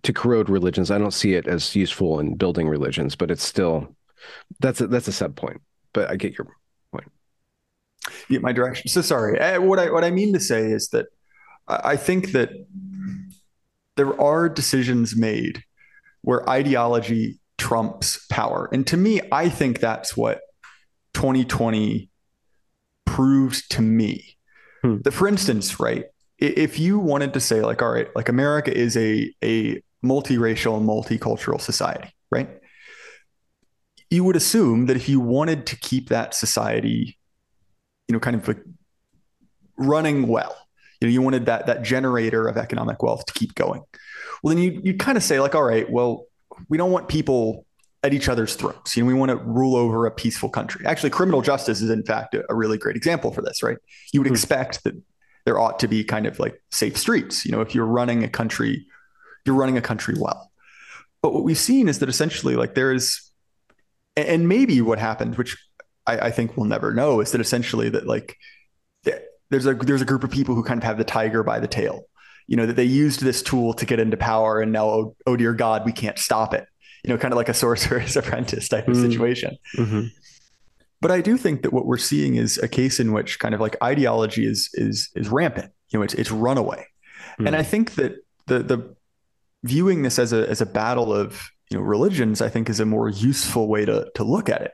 [SPEAKER 2] to corrode religions. I don't see it as useful in building religions, but it's still that's a, that's a sub point. But I get your point.
[SPEAKER 1] Yeah, my direction. So sorry. Uh, what I what I mean to say is that I think that there are decisions made where ideology trumps power. And to me, I think that's what 2020 proves to me. Hmm. That, for instance, right, if you wanted to say, like, all right, like America is a, a multiracial multicultural society, right? You would assume that if you wanted to keep that society, you know, kind of like running well, you know, you wanted that that generator of economic wealth to keep going. Well, then you you kind of say like, all right, well, we don't want people at each other's throats. You know, we want to rule over a peaceful country. Actually, criminal justice is in fact a, a really great example for this, right? You would mm-hmm. expect that there ought to be kind of like safe streets. You know, if you're running a country, you're running a country well. But what we've seen is that essentially, like there is, and maybe what happened, which I, I think we'll never know, is that essentially that like there's a there's a group of people who kind of have the tiger by the tail. You know that they used this tool to get into power, and now oh, oh dear God, we can't stop it. You know, kind of like a sorcerer's apprentice type of mm-hmm. situation. Mm-hmm. But I do think that what we're seeing is a case in which kind of like ideology is is is rampant. You know, it's it's runaway, mm-hmm. and I think that the the viewing this as a as a battle of you know religions, I think, is a more useful way to to look at it.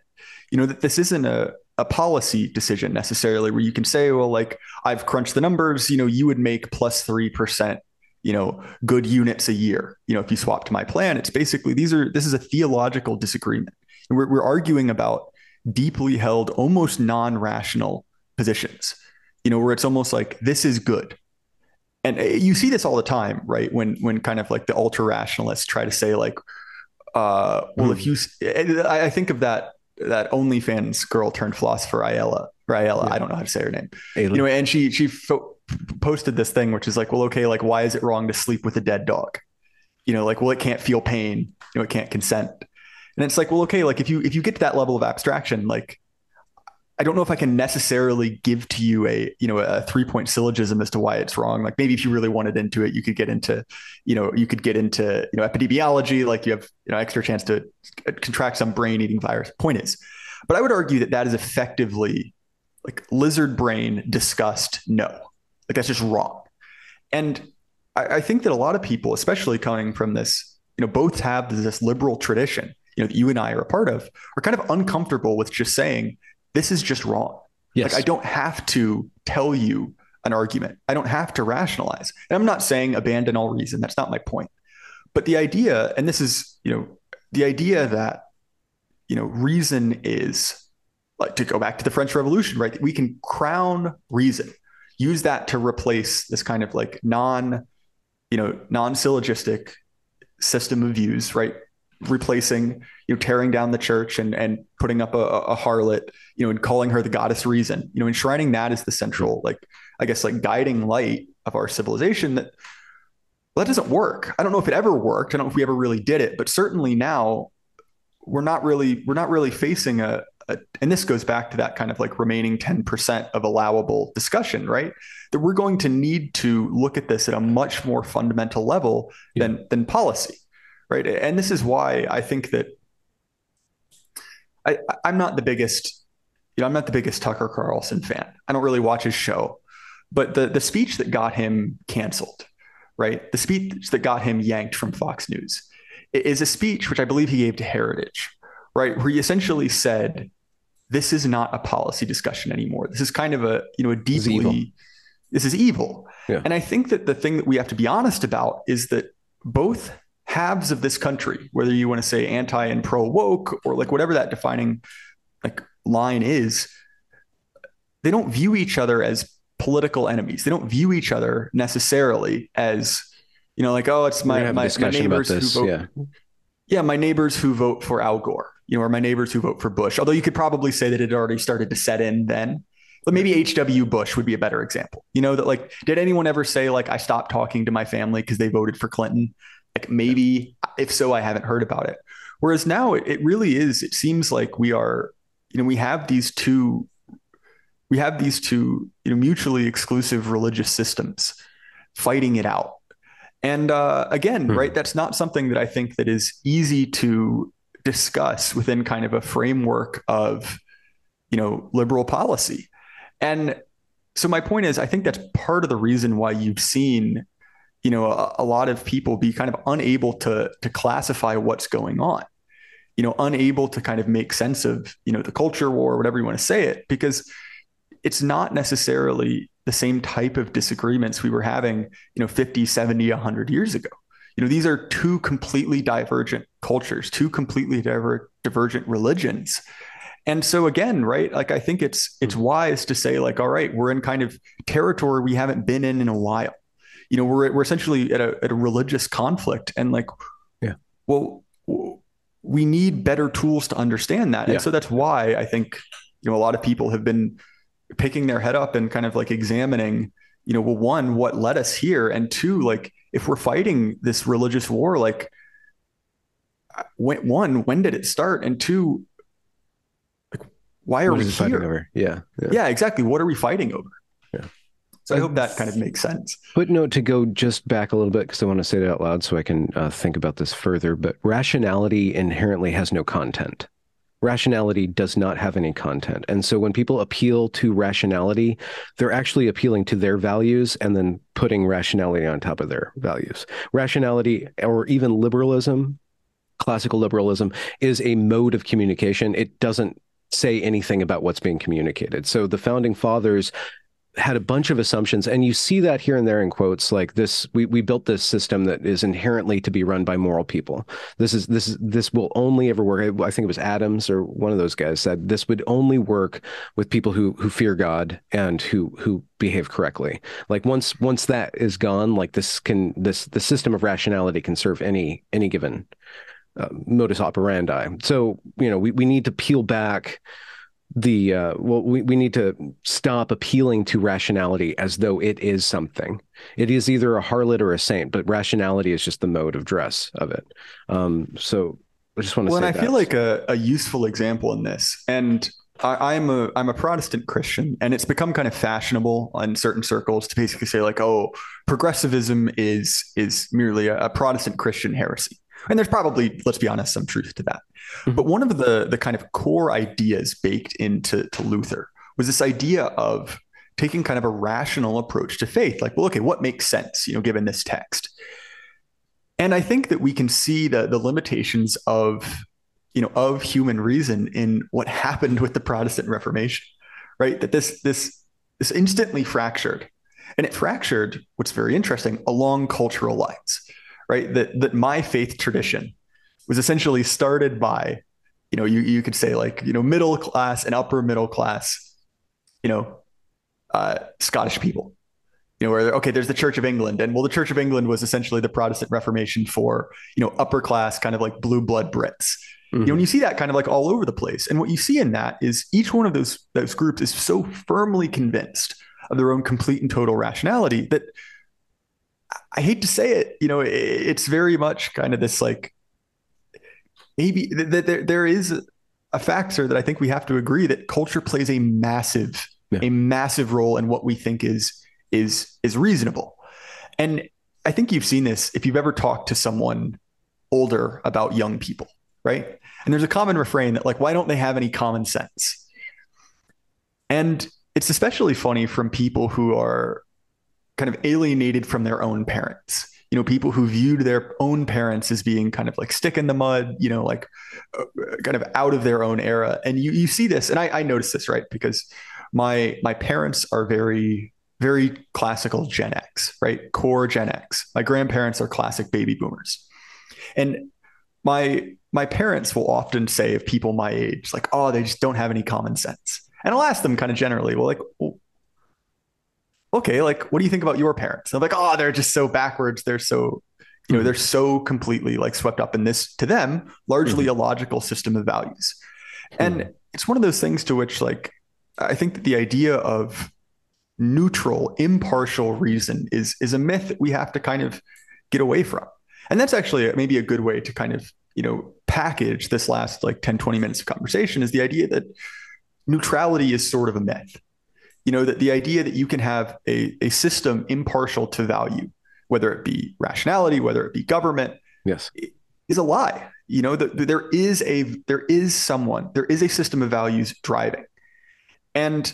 [SPEAKER 1] You know that this isn't a a policy decision necessarily where you can say, well, like I've crunched the numbers, you know, you would make plus 3%, you know, good units a year. You know, if you swap to my plan, it's basically these are, this is a theological disagreement. And we're, we're arguing about deeply held, almost non rational positions, you know, where it's almost like this is good. And uh, you see this all the time, right? When, when kind of like the ultra rationalists try to say, like, uh, well, mm. if you, I think of that that OnlyFans girl turned philosopher Ayala. Ayala, yeah. I don't know how to say her name. Ayla. You know, and she she fo- posted this thing, which is like, well, okay, like why is it wrong to sleep with a dead dog? You know, like, well, it can't feel pain. You know, it can't consent. And it's like, well, okay, like if you if you get to that level of abstraction, like I don't know if I can necessarily give to you a you know a three point syllogism as to why it's wrong. Like maybe if you really wanted into it, you could get into you know you could get into you know epidemiology. Like you have you know extra chance to contract some brain eating virus. Point is, but I would argue that that is effectively like lizard brain disgust. No, like that's just wrong. And I, I think that a lot of people, especially coming from this, you know, both have this liberal tradition you know that you and I are a part of, are kind of uncomfortable with just saying this is just wrong. Yes. Like I don't have to tell you an argument. I don't have to rationalize. And I'm not saying abandon all reason. That's not my point. But the idea, and this is, you know, the idea that, you know, reason is like to go back to the French Revolution, right? We can crown reason, use that to replace this kind of like non, you know, non-syllogistic system of views, right? replacing you know tearing down the church and and putting up a, a harlot you know and calling her the goddess reason you know enshrining that as the central like i guess like guiding light of our civilization that well, that doesn't work i don't know if it ever worked i don't know if we ever really did it but certainly now we're not really we're not really facing a, a and this goes back to that kind of like remaining 10% of allowable discussion right that we're going to need to look at this at a much more fundamental level yeah. than than policy right? And this is why I think that I, I'm not the biggest, you know, I'm not the biggest Tucker Carlson fan. I don't really watch his show, but the the speech that got him canceled, right? The speech that got him yanked from Fox News is a speech which I believe he gave to Heritage, right? Where he essentially said, "This is not a policy discussion anymore. This is kind of a you know a deeply this is evil.
[SPEAKER 2] Yeah.
[SPEAKER 1] And I think that the thing that we have to be honest about is that both halves of this country, whether you want to say anti and pro woke or like whatever that defining like line is, they don't view each other as political enemies. They don't view each other necessarily as, you know, like, oh, it's my, my, my, neighbors who vote. Yeah. yeah, my neighbors who vote for Al Gore, you know, or my neighbors who vote for Bush. Although you could probably say that it already started to set in then. But maybe H.W. Bush would be a better example. You know, that like, did anyone ever say, like, I stopped talking to my family because they voted for Clinton? Like, maybe, if so, I haven't heard about it. Whereas now it, it really is, it seems like we are, you know, we have these two we have these two you know mutually exclusive religious systems fighting it out. And uh, again hmm. right that's not something that i think that is easy to discuss within kind of a framework of you know liberal policy. And so my point is i think that's part of the reason why you've seen you know a, a lot of people be kind of unable to to classify what's going on you know unable to kind of make sense of you know the culture war whatever you want to say it because it's not necessarily the same type of disagreements we were having, you know, 50, 70, 100 years ago. You know, these are two completely divergent cultures, two completely diver- divergent religions. And so again, right, like I think it's it's hmm. wise to say like all right, we're in kind of territory we haven't been in in a while. You know, we're we're essentially at a at a religious conflict and like
[SPEAKER 2] yeah.
[SPEAKER 1] Well, we need better tools to understand that. Yeah. And so that's why I think you know a lot of people have been picking their head up and kind of like examining, you know, well, one, what led us here, and two, like if we're fighting this religious war, like when, one, when did it start, and two, like why are we here?
[SPEAKER 2] Yeah,
[SPEAKER 1] yeah, yeah, exactly. What are we fighting over? So I hope that kind of makes sense.
[SPEAKER 2] No, to go just back a little bit because I want to say it out loud so I can uh, think about this further. But rationality inherently has no content rationality does not have any content. And so when people appeal to rationality, they're actually appealing to their values and then putting rationality on top of their values. Rationality or even liberalism, classical liberalism, is a mode of communication. It doesn't say anything about what's being communicated. So the founding fathers had a bunch of assumptions and you see that here and there in quotes like this we, we built this system that is inherently to be run by moral people. This is this is this will only ever work. I think it was adams or one of those guys said this would only work with people who who fear god and who who behave correctly. Like once once that is gone like this can this the system of rationality can serve any any given uh, modus operandi. So you know we, we need to peel back the uh, well we, we need to stop appealing to rationality as though it is something. It is either a harlot or a saint but rationality is just the mode of dress of it. Um, so i just want to
[SPEAKER 1] well, i feel like a, a useful example in this. And I, i'm a i'm a protestant christian and it's become kind of fashionable in certain circles to basically say like oh progressivism is is merely a, a protestant christian heresy and there's probably, let's be honest, some truth to that. Mm-hmm. But one of the the kind of core ideas baked into to Luther was this idea of taking kind of a rational approach to faith. Like, well, okay, what makes sense, you know, given this text? And I think that we can see the the limitations of, you know, of human reason in what happened with the Protestant Reformation, right? That this this this instantly fractured. And it fractured, what's very interesting, along cultural lines right? That that my faith tradition was essentially started by, you know, you you could say like you know middle class and upper middle class, you know, uh, Scottish people. You know, where okay, there's the Church of England, and well, the Church of England was essentially the Protestant Reformation for you know upper class kind of like blue blood Brits. Mm-hmm. You know, and you see that kind of like all over the place. And what you see in that is each one of those those groups is so firmly convinced of their own complete and total rationality that I hate to say it, you know, it's very much kind of this like maybe that there there is a factor that I think we have to agree that culture plays a massive yeah. a massive role in what we think is is is reasonable. And I think you've seen this if you've ever talked to someone older about young people, right? And there's a common refrain that like why don't they have any common sense? And it's especially funny from people who are kind of alienated from their own parents you know people who viewed their own parents as being kind of like stick in the mud you know like uh, kind of out of their own era and you you see this and I, I noticed this right because my my parents are very very classical Gen X, right? Core Gen X. My grandparents are classic baby boomers. And my my parents will often say of people my age, like, oh, they just don't have any common sense. And I'll ask them kind of generally, well, like, well, okay, like, what do you think about your parents? They're like, oh, they're just so backwards. They're so, you know, they're so completely like swept up in this to them, largely mm-hmm. a logical system of values. And mm-hmm. it's one of those things to which, like, I think that the idea of neutral, impartial reason is is a myth that we have to kind of get away from. And that's actually maybe a good way to kind of, you know, package this last like 10, 20 minutes of conversation is the idea that neutrality is sort of a myth. You know, that the idea that you can have a, a system impartial to value, whether it be rationality, whether it be government,
[SPEAKER 2] yes,
[SPEAKER 1] is a lie. You know, that there is a there is someone, there is a system of values driving. And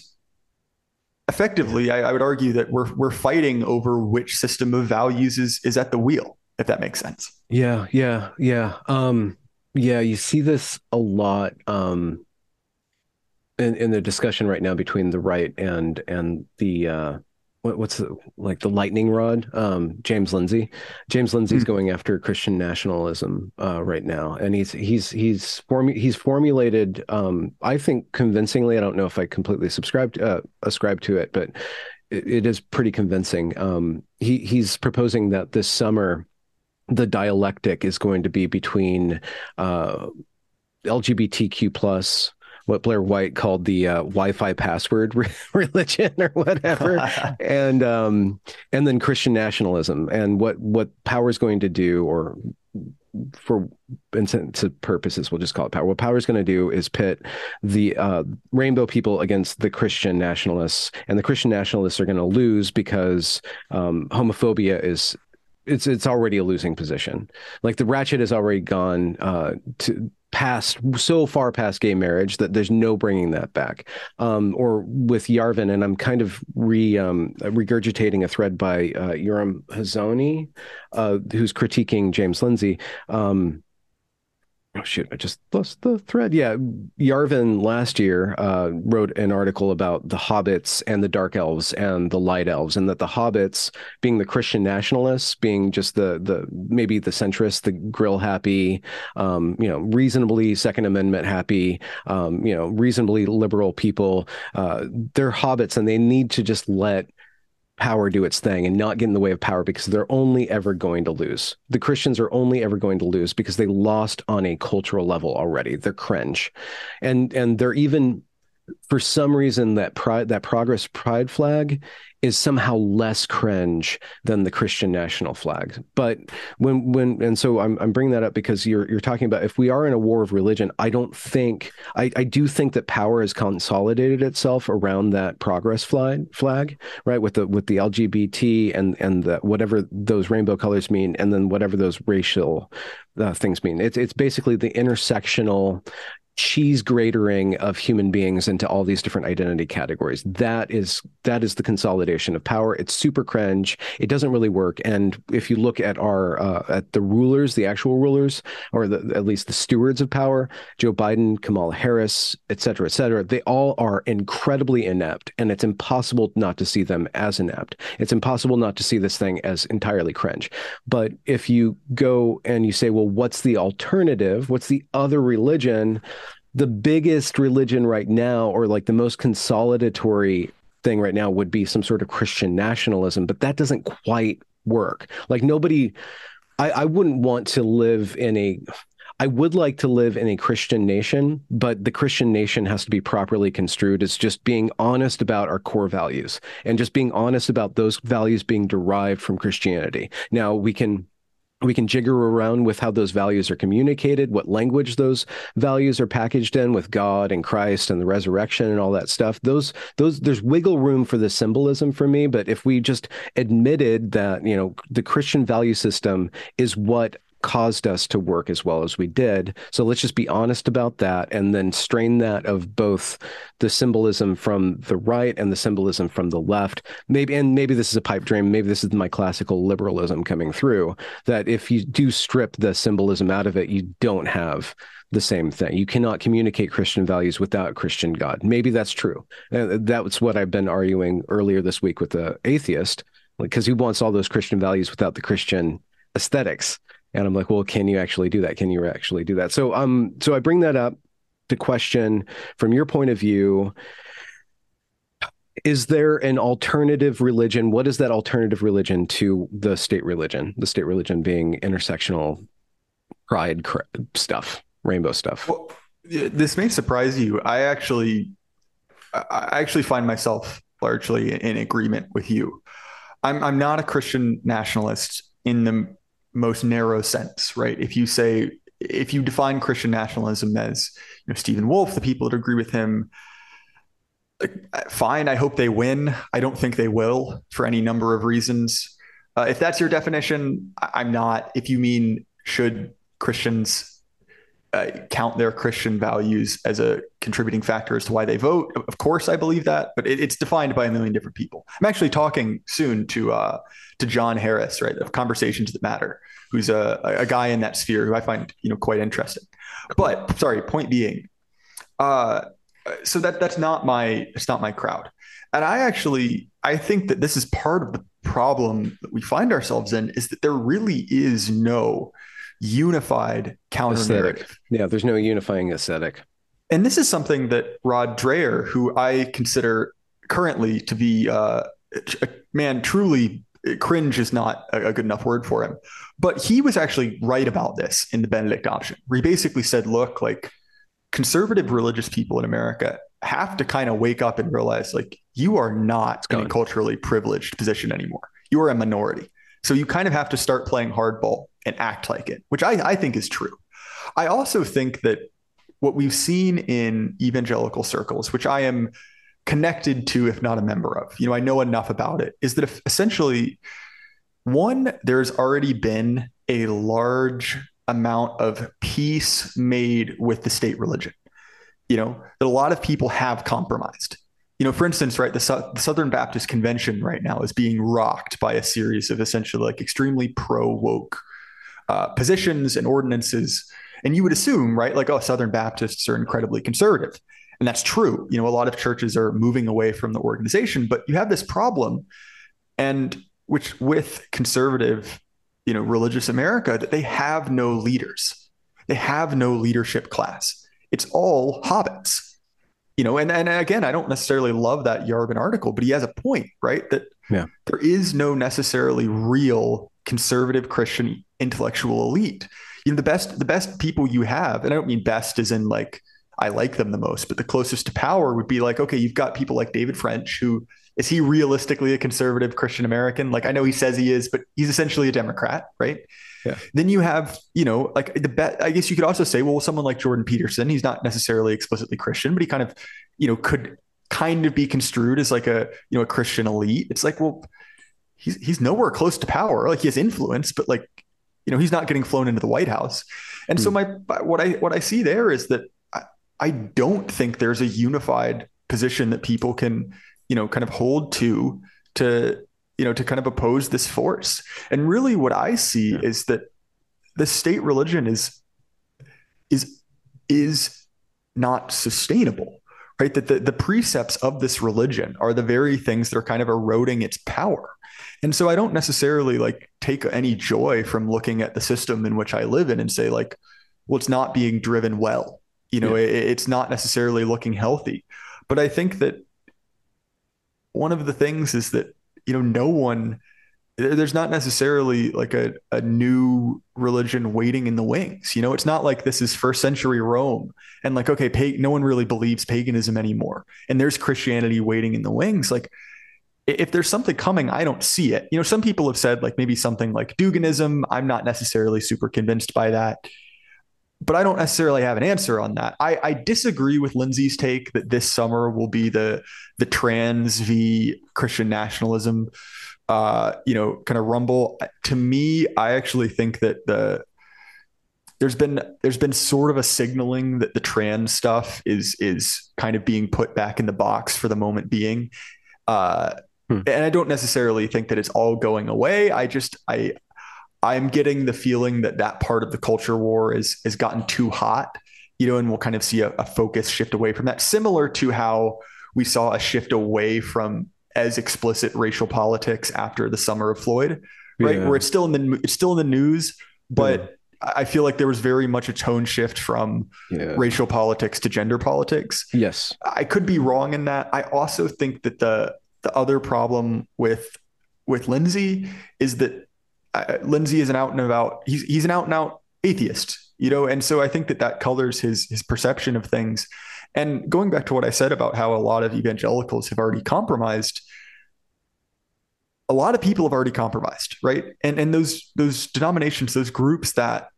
[SPEAKER 1] effectively, I, I, would argue that we're we're fighting over which system of values is is at the wheel, if that makes sense.
[SPEAKER 2] Yeah, yeah, yeah. Um, yeah, you see this a lot um, in in the discussion right now between the right and and the uh, what, what's the, like the lightning rod? Um, james lindsay. James lindsay's mm-hmm. going after christian nationalism uh, right now. And he's he's he's formu- he's formulated um, i think convincingly i don't know if i completely subscribe uh, ascribe to it but it, it is pretty convincing. Um, he he's proposing that this summer the dialectic is going to be between uh, lgbtq plus what Blair White called the uh, Wi-Fi password re- religion or whatever, and um, and then Christian nationalism and what what power is going to do or for to purposes, we'll just call it power. What power is going to do is pit the uh, rainbow people against the Christian nationalists, and the Christian nationalists are going to lose because um, homophobia is it's it's already a losing position. Like the ratchet has already gone uh, to past so far past gay marriage that there's no bringing that back. Um, or with Yarvin, and I'm kind of re um, regurgitating a thread by uh, Yoram Hazony, uh, who's critiquing James Lindsay. Um, oh shoot. I just lost the thread. Yeah. Yarvin last year uh, wrote an article about the hobbits and the dark elves and the light elves and that the hobbits being the christian nationalists being just the the maybe the centrists the grill happy um, you know reasonably second amendment happy um, you know reasonably liberal people uh, they're hobbits and they need to just let power do its thing and not get in the way of power because they're only ever going to lose. The Christians are only ever going to lose because they lost on a cultural level already. They're cringe. And and they're even for some reason that pride that progress pride flag is somehow less cringe than the Christian national flag. But when when and so I'm I'm bringing that up because you're you're talking about if we are in a war of religion, I don't think I, I do think that power has consolidated itself around that progress flag flag, right? With the with the LGBT and and the whatever those rainbow colors mean, and then whatever those racial uh, things mean. It's it's basically the intersectional cheese gratering of human beings into all these different identity categories. That is that is the consolidation of power. It's super cringe. It doesn't really work. And if you look at our uh, at the rulers, the actual rulers, or the, at least the stewards of power, Joe Biden, Kamala Harris, et cetera, et cetera, they all are incredibly inept, and it's impossible not to see them as inept. It's impossible not to see this thing as entirely cringe. But if you go and you say, well, what's the alternative? What's the other religion? The biggest religion right now, or like the most consolidatory thing right now, would be some sort of Christian nationalism, but that doesn't quite work. Like nobody, I, I wouldn't want to live in a I would like to live in a Christian nation, but the Christian nation has to be properly construed as just being honest about our core values and just being honest about those values being derived from Christianity. Now, we can we can jigger around with how those values are communicated, what language those values are packaged in with God and Christ and the resurrection and all that stuff. Those those there's wiggle room for the symbolism for me, but if we just admitted that, you know, the Christian value system is what caused us to work as well as we did. So let's just be honest about that and then strain that of both the symbolism from the right and the symbolism from the left. Maybe, and maybe this is a pipe dream. Maybe this is my classical liberalism coming through that if you do strip the symbolism out of it, you don't have the same thing. You cannot communicate Christian values without Christian God. Maybe that's true. Uh, that's what I've been arguing earlier this week with the atheist, because he wants all those Christian values without the Christian aesthetics. And I'm like, well, can you actually do that? Can you actually do that? So, um, so I bring that up to question from your point of view. Is there an alternative religion? What is that alternative religion to the state religion? The state religion being intersectional pride stuff, rainbow stuff.
[SPEAKER 1] Well, this may surprise you. I actually, I actually find myself largely in agreement with you. I'm I'm not a Christian nationalist in the most narrow sense, right? If you say if you define Christian nationalism as you know Stephen Wolfe, the people that agree with him, fine. I hope they win. I don't think they will for any number of reasons. Uh, if that's your definition, I'm not. If you mean should Christians uh, count their Christian values as a contributing factor as to why they vote. Of course, I believe that, but it, it's defined by a million different people. I'm actually talking soon to uh, to John Harris, right, of Conversations That Matter, who's a, a guy in that sphere who I find you know quite interesting. But sorry, point being, uh, so that that's not my it's not my crowd, and I actually I think that this is part of the problem that we find ourselves in is that there really is no unified counter narrative.
[SPEAKER 2] Yeah, there's no unifying aesthetic.
[SPEAKER 1] And this is something that Rod Dreher, who I consider currently to be uh, a man truly cringe is not a, good enough word for him, but he was actually right about this in the Benedict option, where he basically said, look, like conservative religious people in America have to kind of wake up and realize like you are not in a culturally privileged position anymore. You are a minority. So you kind of have to start playing hardball and act like it, which I, I think is true. I also think that what we've seen in evangelical circles, which I am connected to, if not a member of, you know, I know enough about it, is that essentially, one, there's already been a large amount of peace made with the state religion. You know, that a lot of people have compromised you know, for instance, right, the, the, Southern Baptist Convention right now is being rocked by a series of essentially like extremely pro woke uh, positions and ordinances. And you would assume, right, like, oh, Southern Baptists are incredibly conservative. And that's true. You know, a lot of churches are moving away from the organization, but you have this problem, and which with conservative, you know, religious America, that they have no leaders, they have no leadership class. It's all hobbits you know, and, and again, I don't necessarily love that Yarvin article, but he has a point, right? That
[SPEAKER 2] yeah.
[SPEAKER 1] there is no necessarily real conservative Christian intellectual elite. You know, the best the best people you have, and I don't mean best as in like I like them the most, but the closest to power would be like, okay, you've got people like David French, who is he realistically a conservative Christian American? Like I know he says he is, but he's essentially a Democrat, right?
[SPEAKER 2] Yeah.
[SPEAKER 1] Then you have, you know, like the bet. I guess you could also say, well, someone like Jordan Peterson, he's not necessarily explicitly Christian, but he kind of, you know, could kind of be construed as like a, you know, a Christian elite. It's like, well, he's he's nowhere close to power. Like he has influence, but like, you know, he's not getting flown into the White House. And so hmm. my what I what I see there is that I, don't think there's a unified position that people can, you know, kind of hold to to you know, to kind of oppose this force. And really what I see yeah. is that the state religion is is is not sustainable right that the, the precepts of this religion are the very things that are kind of eroding its power and so i don't necessarily like take any joy from looking at the system in which i live in and say like well it's not being driven well you know yeah. it, it's not necessarily looking healthy but i think that one of the things is that you know, no one there's not necessarily like a, a new religion waiting in the wings. You know, it's not like this is first century Rome and like, okay, pag- no one really believes paganism anymore. And there's Christianity waiting in the wings. Like, if there's something coming, I don't see it. You know, some people have said like maybe something like Duginism. I'm not necessarily super convinced by that, but I don't necessarily have an answer on that. I, I disagree with Lindsay's take that this summer will be the the trans v Christian nationalism, uh, you know, kind of rumble. To me, I actually think that the there's been there's been sort of a signaling that the trans stuff is is kind of being put back in the box for the moment being. Uh, hmm. And I don't necessarily think that it's all going away. I just I I'm getting the feeling that that part of the culture war is has gotten too hot, you know, and we'll kind of see a, a focus shift away from that, similar to how we saw a shift away from as explicit racial politics after the summer of Floyd, right? Yeah. Where it's still in the it's still in the news, but yeah. I feel like there was very much a tone shift from yeah. racial politics to gender politics.
[SPEAKER 2] Yes,
[SPEAKER 1] I could be wrong in that. I also think that the the other problem with with Lindsay is that uh, Lindsay is an out and about. He's he's an out and out atheist, you know, and so I think that that colors his his perception of things. And going back to what I said about how a lot of evangelicals have already compromised, a lot of people have already compromised, right? And and those those denominations, those groups that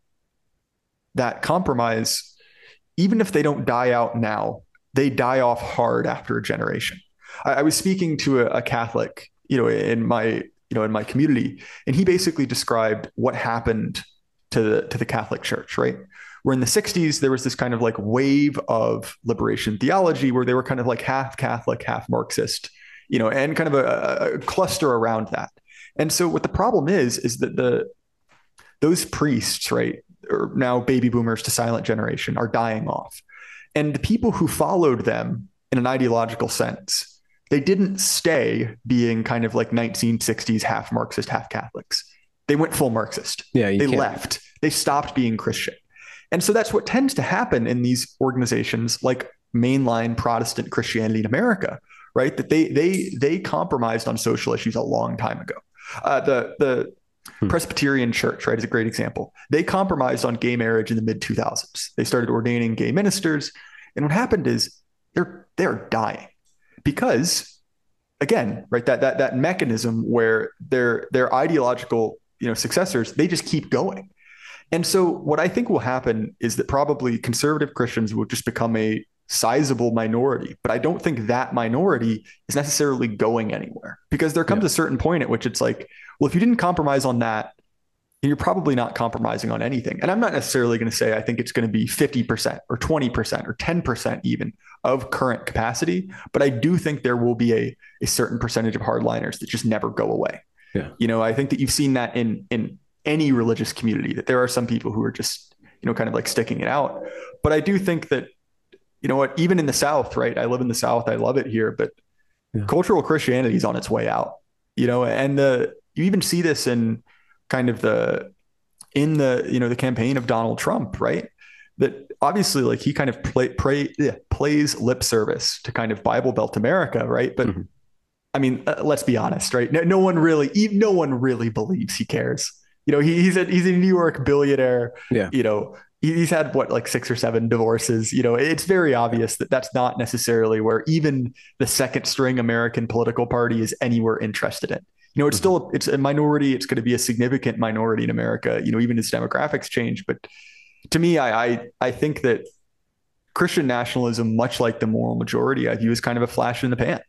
[SPEAKER 1] that compromise, even if they don't die out now, they die off hard after a generation. I, I was speaking to a, a Catholic, you know, in my you know in my community, and he basically described what happened to the to the Catholic Church, right? Where in the 60s there was this kind of like wave of liberation theology where they were kind of like half Catholic, half Marxist, you know, and kind of a, a cluster around that. And so what the problem is is that the those priests, right, or now baby boomers to silent generation are dying off. And the people who followed them in an ideological sense, they didn't stay being kind of like 1960s half Marxist, half Catholics. They went full Marxist.
[SPEAKER 2] Yeah,
[SPEAKER 1] they can't. left. They stopped being Christian. And so that's what tends to happen in these organizations like mainline Protestant Christianity in America, right? That they they they compromised on social issues a long time ago. Uh, the the Hmm. Presbyterian Church, right, is a great example. They compromised on gay marriage in the mid 2000s. They started ordaining gay ministers, and what happened is they're they're dying because, again, right, that that that mechanism where their their ideological you know successors they just keep going. And so, what I think will happen is that probably conservative Christians will just become a sizable minority, but I don't think that minority is necessarily going anywhere because there comes yeah. a certain point at which it's like, well, if you didn't compromise on that, you're probably not compromising on anything. And I'm not necessarily going to say I think it's going to be 50% or 20% or 10% even of current capacity, but I do think there will be a, a certain percentage of hardliners that just never go away.
[SPEAKER 2] Yeah.
[SPEAKER 1] You know, I think that you've seen that in in any religious community that there are some people who are just, you know, kind of like sticking it out. But I do think that you know what, even in the South, right? I live in the South. I love it here, but yeah. cultural Christianity is on its way out, you know, and the, you even see this in kind of the, in the, you know, the campaign of Donald Trump, right? That obviously like he kind of play, pray, yeah, plays lip service to kind of Bible Belt America, right? But mm-hmm. I mean, uh, let's be honest, right? No, no, one really, no one really believes he cares. You know, he, he's a he's a New York billionaire.
[SPEAKER 2] Yeah.
[SPEAKER 1] You know, he's had what like six or seven divorces you know it's very obvious that that's not necessarily where even the second string american political party is anywhere interested in you know it's mm-hmm. still it's a minority it's going to be a significant minority in america you know even as demographics change but to me i i, I think that christian nationalism much like the moral majority i view as kind of a flash in the pan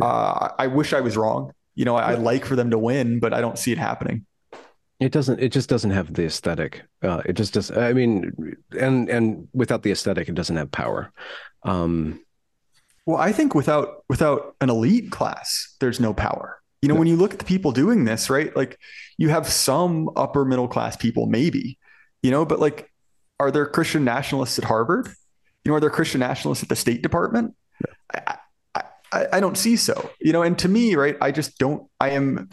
[SPEAKER 1] uh, i wish i was wrong you know I, I like for them to win but i don't see it happening
[SPEAKER 2] it doesn't. It just doesn't have the aesthetic. Uh, it just does. I mean, and and without the aesthetic, it doesn't have power. Um,
[SPEAKER 1] well, I think without without an elite class, there's no power. You know, no. when you look at the people doing this, right? Like, you have some upper middle class people, maybe. You know, but like, are there Christian nationalists at Harvard? You know, are there Christian nationalists at the State Department? I, I, I don't see so. You know, and to me, right, I just don't. I am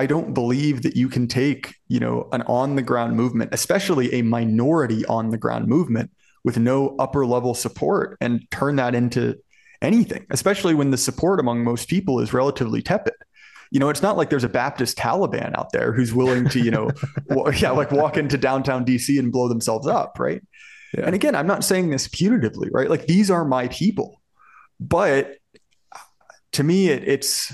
[SPEAKER 1] I don't believe that you can take, you know, an on the ground movement, especially a minority on the ground movement with no upper level support and turn that into anything, especially when the support among most people is relatively tepid. You know, it's not like there's a Baptist Taliban out there who's willing to, you know, yeah, like walk into downtown DC and blow themselves up, right? Yeah. And again, I'm not saying this putatively, right? Like these are my people. But to me, it, it's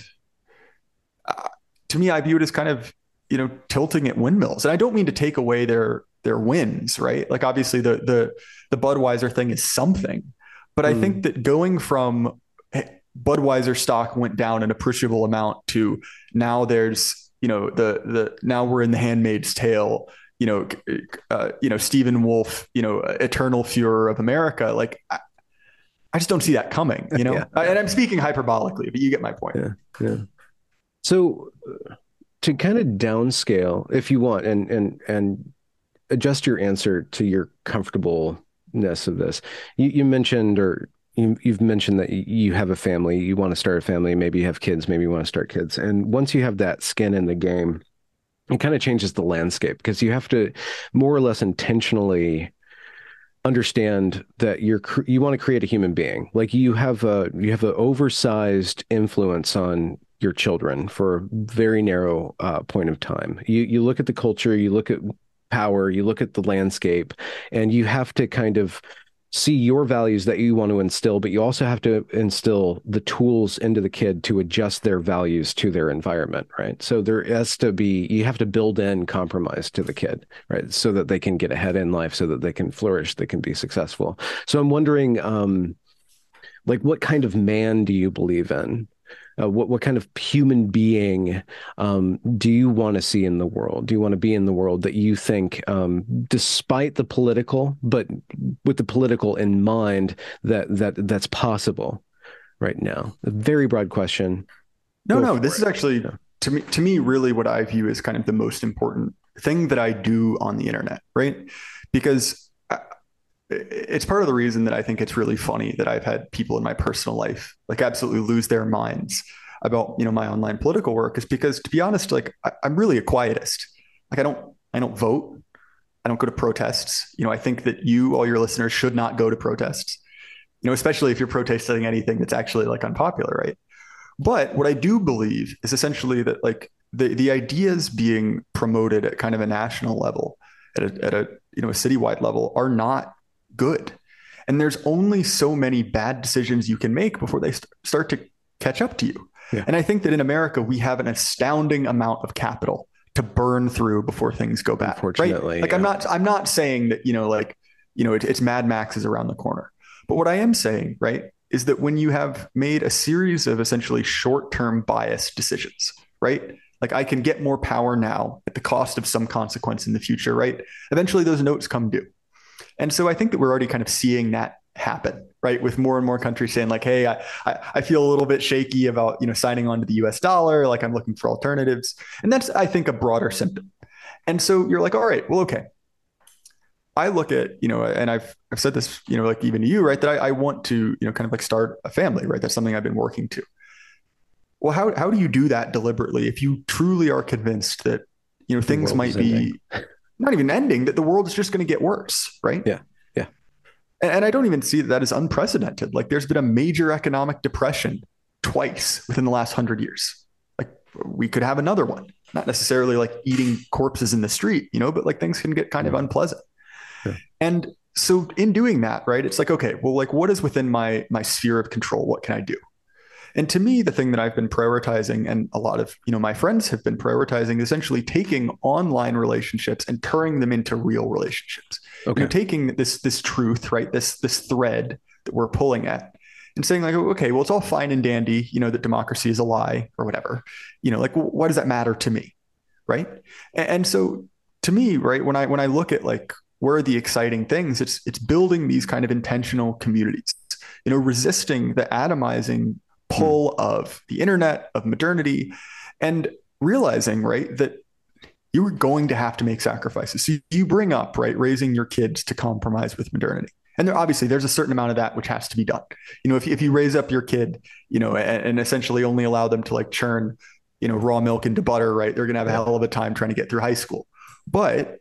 [SPEAKER 1] to me, I view it as kind of, you know, tilting at windmills. And I don't mean to take away their their wins, right? Like obviously the the the Budweiser thing is something, but mm. I think hmm. that going from Budweiser stock went down an appreciable amount to now there's you know the the now we're in the handmaid's tale you know, uh, you know, Stephen Wolfe, you know, eternal Fuhrer of America. Like, I, I just don't see that coming, you know. yeah. And I'm speaking hyperbolically, but you get my point.
[SPEAKER 2] Yeah. Yeah. So, to kind of downscale, if you want, and and and adjust your answer to your comfortableness of this. You, you mentioned, or you, you've mentioned that you have a family, you want to start a family, maybe you have kids, maybe you want to start kids, and once you have that skin in the game it kind of changes the landscape because you have to more or less intentionally understand that you're you want to create a human being. Like you have a you have an oversized influence on your children for a very narrow uh, point of time. You you look at the culture you look at power you look at the landscape and you have to kind of see your values that you want to instill, but you also have to instill the tools into the kid to adjust their values to their environment, right? So there has to be, you have to build in compromise to the kid, right? So that they can get ahead in life, so that they can flourish, they can be successful. So I'm wondering, um, like, what kind of man do you believe in? Uh, what what kind of human being um, do you want to see in the world? Do you want to be in the world that you think, um, despite the political, but with the political in mind, that that that's possible right now? A very broad question.
[SPEAKER 1] No, Go no, this it. is actually yeah. to me to me really what I view as kind of the most important thing that I do on the internet, right? Because it's part of the reason that I think it's really funny that I've had people in my personal life like absolutely lose their minds about you know my online political work is because to be honest, like I, am really a quietist. Like I don't I don't vote. I don't go to protests. You know, I think that you, all your listeners, should not go to protests. You know, especially if you're protesting anything that's actually like unpopular, right? But what I do believe is essentially that like the the ideas being promoted at kind of a national level, at a, at a you know a citywide level, are not good. And there's only so many bad decisions you can make before they st- start to catch up to you. Yeah. And I think that in America, we have an astounding amount of capital to burn through before things go bad. Unfortunately, right? like yeah. I'm not, I'm not saying that, you know, like, you know, it, it's Mad Max is around the corner. But what I am saying, right, is that when you have made a series of essentially short-term bias decisions, right? Like I can get more power now at the cost of some consequence in the future, right? Eventually those notes come due. And so I think that we're already kind of seeing that happen, right? With more and more countries saying like, hey, I, I feel a little bit shaky about, you know, signing on to the US dollar. Like I'm looking for alternatives. And that's, I think, a broader symptom. And so you're like, all right, well, okay. I look at, you know, and I've, I've said this, you know, like even to you, right, that I, I want to, you know, kind of like start a family, right? That's something I've been working to. Well, how, how do you do that deliberately if you truly are convinced that, you know, things might be not even ending, that the world is just going to get worse, right?
[SPEAKER 2] Yeah. Yeah.
[SPEAKER 1] And, and I don't even see that, that as unprecedented. Like there's been a major economic depression twice within the last hundred years. Like we could have another one, not necessarily like eating corpses in the street, you know, but like things can get kind of unpleasant. Yeah. And so in doing that, right, it's like, okay, well, like what is within my my sphere of control? What can I do? And to me, the thing that I've been prioritizing, and a lot of you know my friends have been prioritizing, essentially taking online relationships and turning them into real relationships. Okay. You know, taking this this truth, right, this this thread that we're pulling at, and saying like, oh, okay, well, it's all fine and dandy, you know, that democracy is a lie or whatever. You know, like, why does that matter to me, right? And, and so, to me, right, when I when I look at like where are the exciting things, it's it's building these kind of intentional communities you know resisting the atomizing pull of the internet, of modernity, and realizing, right, that you were going to have to make sacrifices. So you bring up, right, raising your kids to compromise with modernity. And there obviously there's a certain amount of that which has to be done. You know, if, if you raise up your kid, you know, and, and essentially only allow them to like churn, you know, raw milk into butter, right? They're gonna have a hell of a time trying to get through high school. But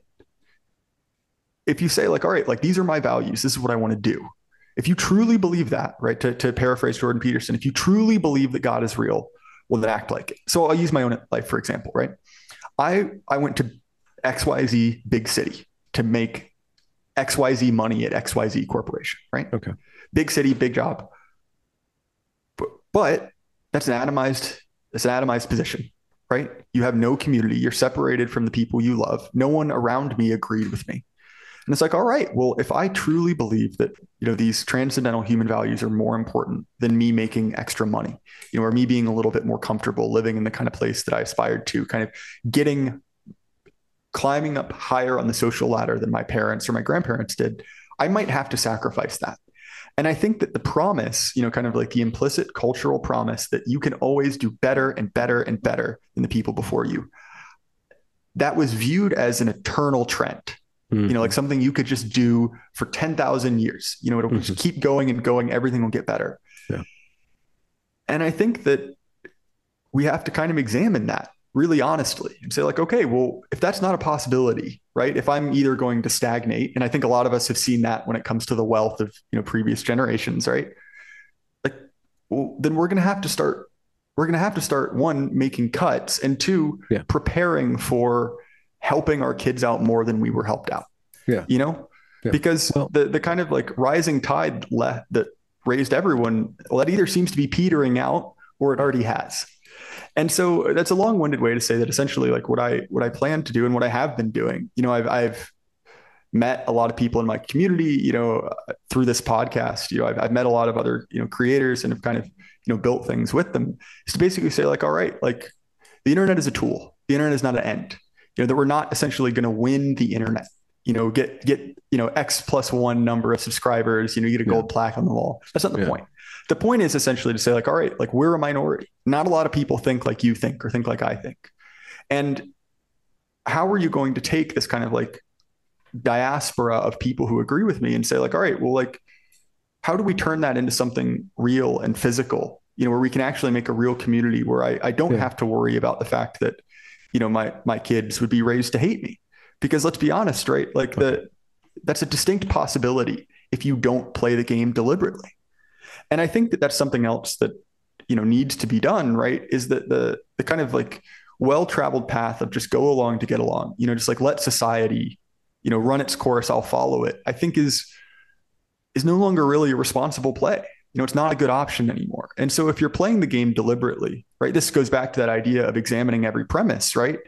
[SPEAKER 1] if you say like, all right, like these are my values, this is what I want to do. If you truly believe that, right, to, to paraphrase Jordan Peterson, if you truly believe that God is real, well, then act like it. So I'll use my own life, for example, right? I, I went to XYZ big city to make XYZ money at XYZ corporation, right?
[SPEAKER 2] Okay.
[SPEAKER 1] Big city, big job. But, but that's an atomized, it's an atomized position, right? You have no community. You're separated from the people you love. No one around me agreed with me. And it's like, all right, well, if I truly believe that, you know, these transcendental human values are more important than me making extra money, you know, or me being a little bit more comfortable living in the kind of place that I aspired to, kind of getting climbing up higher on the social ladder than my parents or my grandparents did, I might have to sacrifice that. And I think that the promise, you know, kind of like the implicit cultural promise that you can always do better and better and better than the people before you, that was viewed as an eternal trend. Mm-hmm. You know, like something you could just do for 10,000 years. You know, it'll mm-hmm. just keep going and going, everything will get better.
[SPEAKER 2] Yeah.
[SPEAKER 1] And I think that we have to kind of examine that really honestly and say like okay well if that's not a possibility right if i'm either going to stagnate and i think a lot of us have seen that when it comes to the wealth of you know previous generations right like well then we're going to have to start we're going to have to start one making cuts and two
[SPEAKER 2] yeah.
[SPEAKER 1] preparing for helping our kids out more than we were helped out
[SPEAKER 2] yeah
[SPEAKER 1] you know yeah. because well, the the kind of like rising tide le- that raised everyone well that either seems to be petering out or it already has and so that's a long-winded way to say that essentially like what I what I plan to do and what I have been doing. You know, I've I've met a lot of people in my community, you know, through this podcast. You know, I've, I've met a lot of other, you know, creators and have kind of, you know, built things with them. Is to basically say like, all right, like the internet is a tool. The internet is not an end. You know, that we're not essentially going to win the internet. You know, get get you know X plus one number of subscribers. You know, you get a gold yeah. plaque on the wall. That's not the yeah. point the point is essentially to say like all right like we're a minority not a lot of people think like you think or think like i think and how are you going to take this kind of like diaspora of people who agree with me and say like all right well like how do we turn that into something real and physical you know where we can actually make a real community where i, I don't yeah. have to worry about the fact that you know my my kids would be raised to hate me because let's be honest right like the that's a distinct possibility if you don't play the game deliberately and I think that that's something else that you know needs to be done. Right? Is that the the kind of like well traveled path of just go along to get along. You know, just like let society you know run its course. I'll follow it. I think is is no longer really a responsible play. You know, it's not a good option anymore. And so if you're playing the game deliberately, right, this goes back to that idea of examining every premise, right?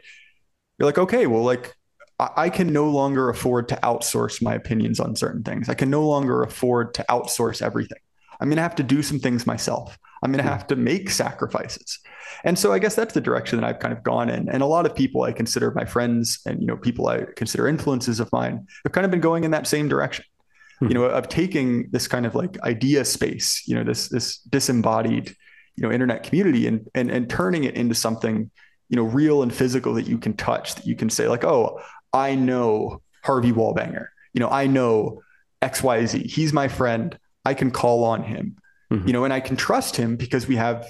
[SPEAKER 1] You're like, okay, well, like I can no longer afford to outsource my opinions on certain things. I can no longer afford to outsource everything. I'm going to have to do some things myself. I'm going to have to make sacrifices. And so I guess that's the direction that I've kind of gone in. And a lot of people I consider my friends and, you know, people I consider influences of mine have kind of been going in that same direction, hmm. You know, of taking this kind of like idea space, you know, this, this disembodied, you know, internet community and, and, and turning it into something, you know, real and physical that you can touch, that you can say like, oh, I know Harvey Wallbanger, you know, I know XYZ. He's my friend. I can call on him, mm-hmm. you know, and I can trust him because we have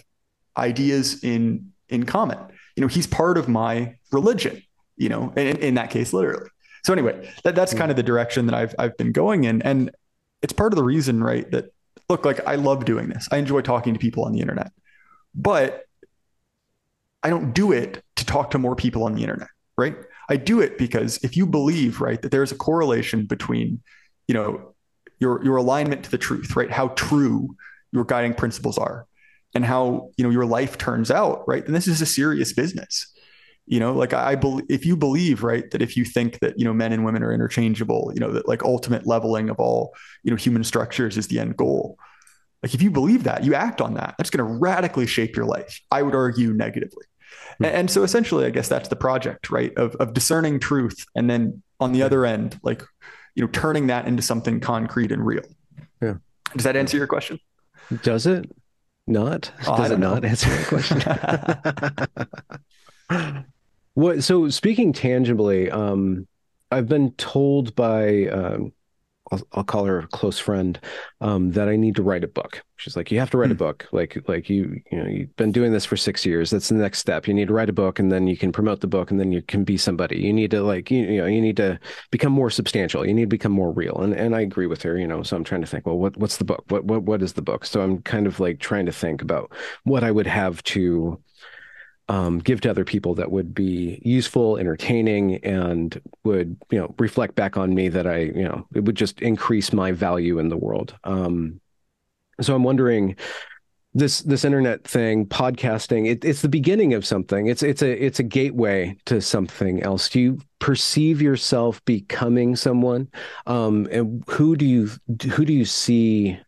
[SPEAKER 1] ideas in in common. You know, he's part of my religion, you know, in, in that case, literally. So anyway, that, that's kind of the direction that I've I've been going in. And it's part of the reason, right, that look, like I love doing this. I enjoy talking to people on the internet. But I don't do it to talk to more people on the internet, right? I do it because if you believe, right, that there's a correlation between, you know, your your alignment to the truth, right? How true your guiding principles are and how, you know, your life turns out, right? And this is a serious business. You know, like I believe if you believe, right, that if you think that, you know, men and women are interchangeable, you know, that like ultimate leveling of all, you know, human structures is the end goal. Like if you believe that, you act on that, that's going to radically shape your life. I would argue negatively. Mm-hmm. And, and so essentially, I guess that's the project, right? Of, of discerning truth. And then on the other end, like you know, turning that into something concrete and real.
[SPEAKER 2] Yeah.
[SPEAKER 1] Does that answer your question?
[SPEAKER 2] Does it not? Oh, Does it know. not answer your question? what? So speaking tangibly, um, I've been told by um, I'll, I'll, call her a close friend um, that I need to write a book. She's like, you have to write a hmm. book. Like, like you, you know, you've been doing this for six years. That's the next step. You need to write a book, and then you can promote the book, and then you can be somebody. You need to like, you, you know, you need to become more substantial. You need to become more real. And and I agree with her. You know, so I'm trying to think. Well, what what's the book? What what what is the book? So I'm kind of like trying to think about what I would have to um, give to other people that would be useful, entertaining, and would you know reflect back on me that I you know it would just increase my value in the world. Um, so I'm wondering this this internet thing, podcasting. It, it's the beginning of something. It's it's a it's a gateway to something else. Do you perceive yourself becoming someone? Um, and who do you who do you see?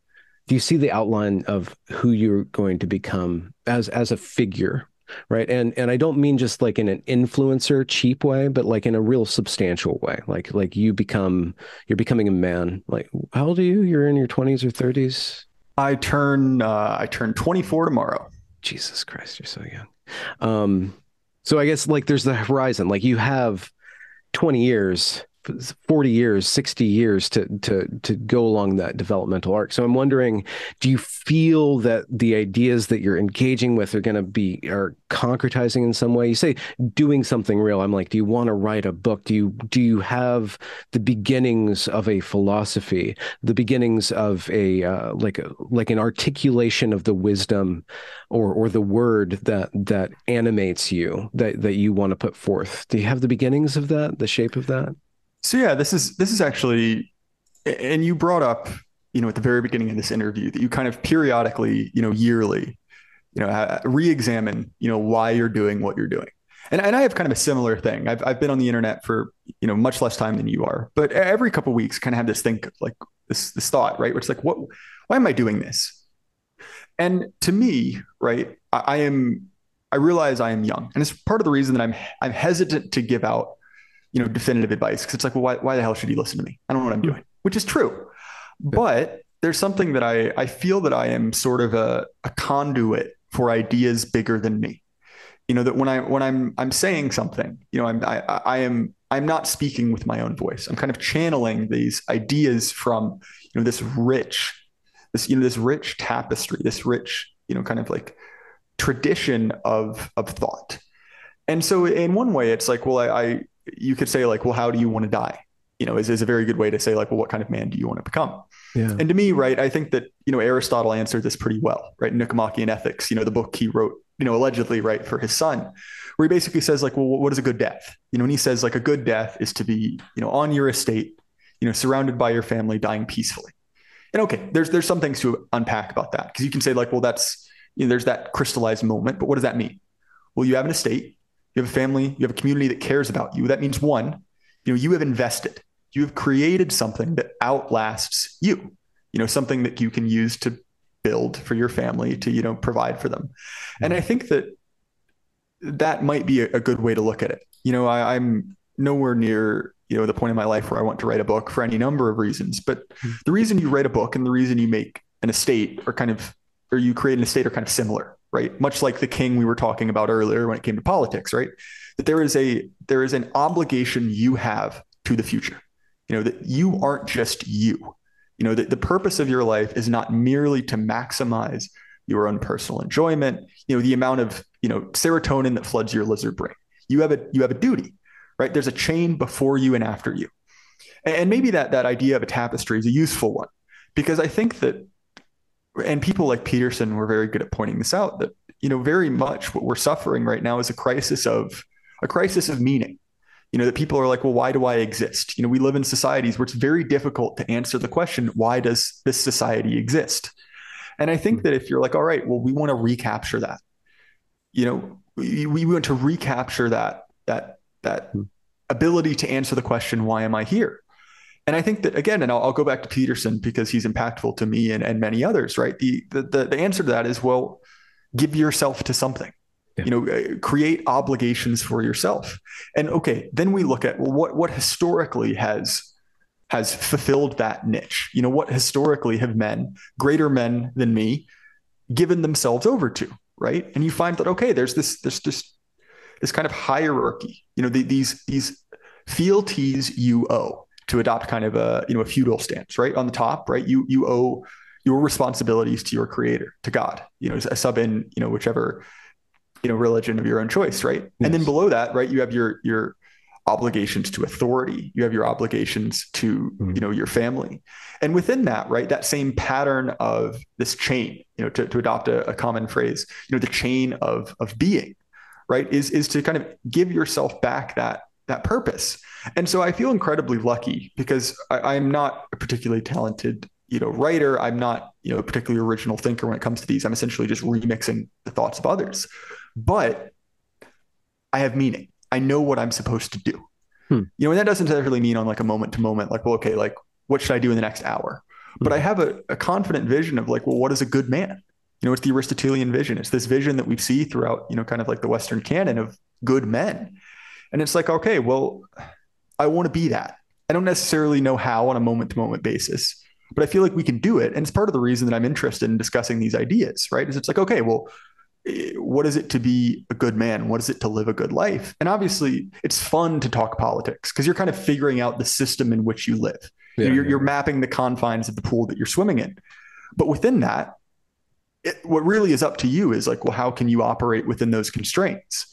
[SPEAKER 2] Do you see the outline of who you're going to become as as a figure right? And and i don't mean just like in an influencer cheap way but like in a real substantial way. Like like you become you're becoming a man. Like how old are you? You're in your 20s or 30s
[SPEAKER 1] i turn uh i turn 24 tomorrow.
[SPEAKER 2] Jesus christ you're so young. Um so i guess like there's the horizon. Like you have 20 years 40 years 60 years to to to go along that developmental arc. So i'm wondering do you feel that the ideas that you're engaging with are going to be are concretizing in some way? You say doing something real. I'm like do you want to write a book? Do you do you have the beginnings of a philosophy the beginnings of a uh, like a, like an articulation of the wisdom or or the word that that animates you that that you want to put forth? Do you have the beginnings of that the shape of that
[SPEAKER 1] so yeah, this is this is actually, and you brought up, you know, at the very beginning of this interview that you kind of periodically, you know, yearly, you know, re-examine, you know, why you're doing what you're doing. And, and I have kind of a similar thing. I've, I've been on the internet for, you know, much less time than you are, but every couple weeks kind of have this think like this, this thought, right. Which is like, what, why am I doing this? And to me, right, I, I am, I realize I am young and it's part of the reason that I'm, I'm hesitant to give out you know, definitive advice because it's like, well, why, why the hell should you listen to me? I don't know what I'm doing, which is true. But there's something that I, I feel that I am sort of a, a conduit for ideas bigger than me. You know, that when I, when I'm, I'm saying something, you know, I'm, I, I am, I'm not speaking with my own voice. I'm kind of channeling these ideas from, you know, this rich, this, you know, this rich tapestry, this rich, you know, kind of like tradition of, of thought. And so in one way, it's like, well, I, I you could say like, well, how do you want to die? You know, is, is a very good way to say like, well, what kind of man do you want to become? Yeah. And to me, right, I think that, you know, Aristotle answered this pretty well, right? Nicomachean Ethics, you know, the book he wrote, you know, allegedly, right, for his son, where he basically says like, well, what is a good death? You know, and he says like a good death is to be, you know, on your estate, you know, surrounded by your family, dying peacefully. And okay, there's there's some things to unpack about that because you can say like, well, that's you know, there's that crystallized moment, but what does that mean? Well, you have an estate, you have a family, you have a community that cares about you. That means one, you know, you have invested. You have created something that outlasts you. You know, something that you can use to build for your family to, you know, provide for them. And I think that that might be a, good way to look at it. You know, I, I'm nowhere near you know the point in my life where I want to write a book for any number of reasons. But the reason you write a book and the reason you make an estate are kind of or you create an estate are kind of similar right? Much like the king we were talking about earlier when it came to politics, right? That there is a there is an obligation you have to the future. You know, that you aren't just you. You know, that the purpose of your life is not merely to maximize your own personal enjoyment, you know, the amount of, you know, serotonin that floods your lizard brain. You have a you have a duty, right? There's a chain before you and after you. And maybe that that idea of a tapestry is a useful one because I think that and people like Peterson were very good at pointing this out that you know very much what we're suffering right now is a crisis of a crisis of meaning you know that people are like well why do i exist you know we live in societies where it's very difficult to answer the question why does this society exist and i think hmm. that if you're like all right well we want to recapture that you know we, we want to recapture that that that hmm. ability to answer the question why am i here and I think that again, and I'll, I'll, go back to Peterson because he's impactful to me and, and many others, right? The, the, the answer to that is, well, give yourself to something, yeah. you know, uh, create obligations for yourself. And okay, then we look at well, what, what historically has, has fulfilled that niche, you know, what historically have men, greater men than me, given themselves over to, right? And you find that, okay, there's this, this, this, this kind of hierarchy, you know, the, these, these fealties you owe to adopt kind of a you know a feudal stance, right? On the top, right? You you owe your responsibilities to your creator, to God, you know, a sub in, you know, whichever, you know, religion of your own choice, right? Yes. And then below that, right, you have your your obligations to authority, you have your obligations to, mm. you know, your family. And within that, right, that same pattern of this chain, you know, to, to adopt a, a common phrase, you know, the chain of of being, right, is is to kind of give yourself back that that purpose. And so I feel incredibly lucky because I, am not a particularly talented, you know, writer. I'm not, you know, a particularly original thinker when it comes to these. I'm essentially just remixing the thoughts of others. But I have meaning. I know what I'm supposed to do. Hmm. You know, and that doesn't necessarily mean on like a moment to moment, like, well, okay, like what should I do in the next hour? But I hmm. have a, a confident vision of like, well, what is a good man? You know, it's the Aristotelian vision. It's this vision that we see throughout, you know, kind of like the Western canon of good men. And it's like, okay, well, I want to be that. I don't necessarily know how on a moment to moment basis, but I feel like we can do it. And it's part of the reason that I'm interested in discussing these ideas, right? Is it's like, okay, well, what is it to be a good man? What is it to live a good life? And obviously, it's fun to talk politics because you're kind of figuring out the system in which you live. Yeah, you are yeah. you're mapping the confines of the pool that you're swimming in. But within that, it, what really is up to you is like, well, how can you operate within those constraints?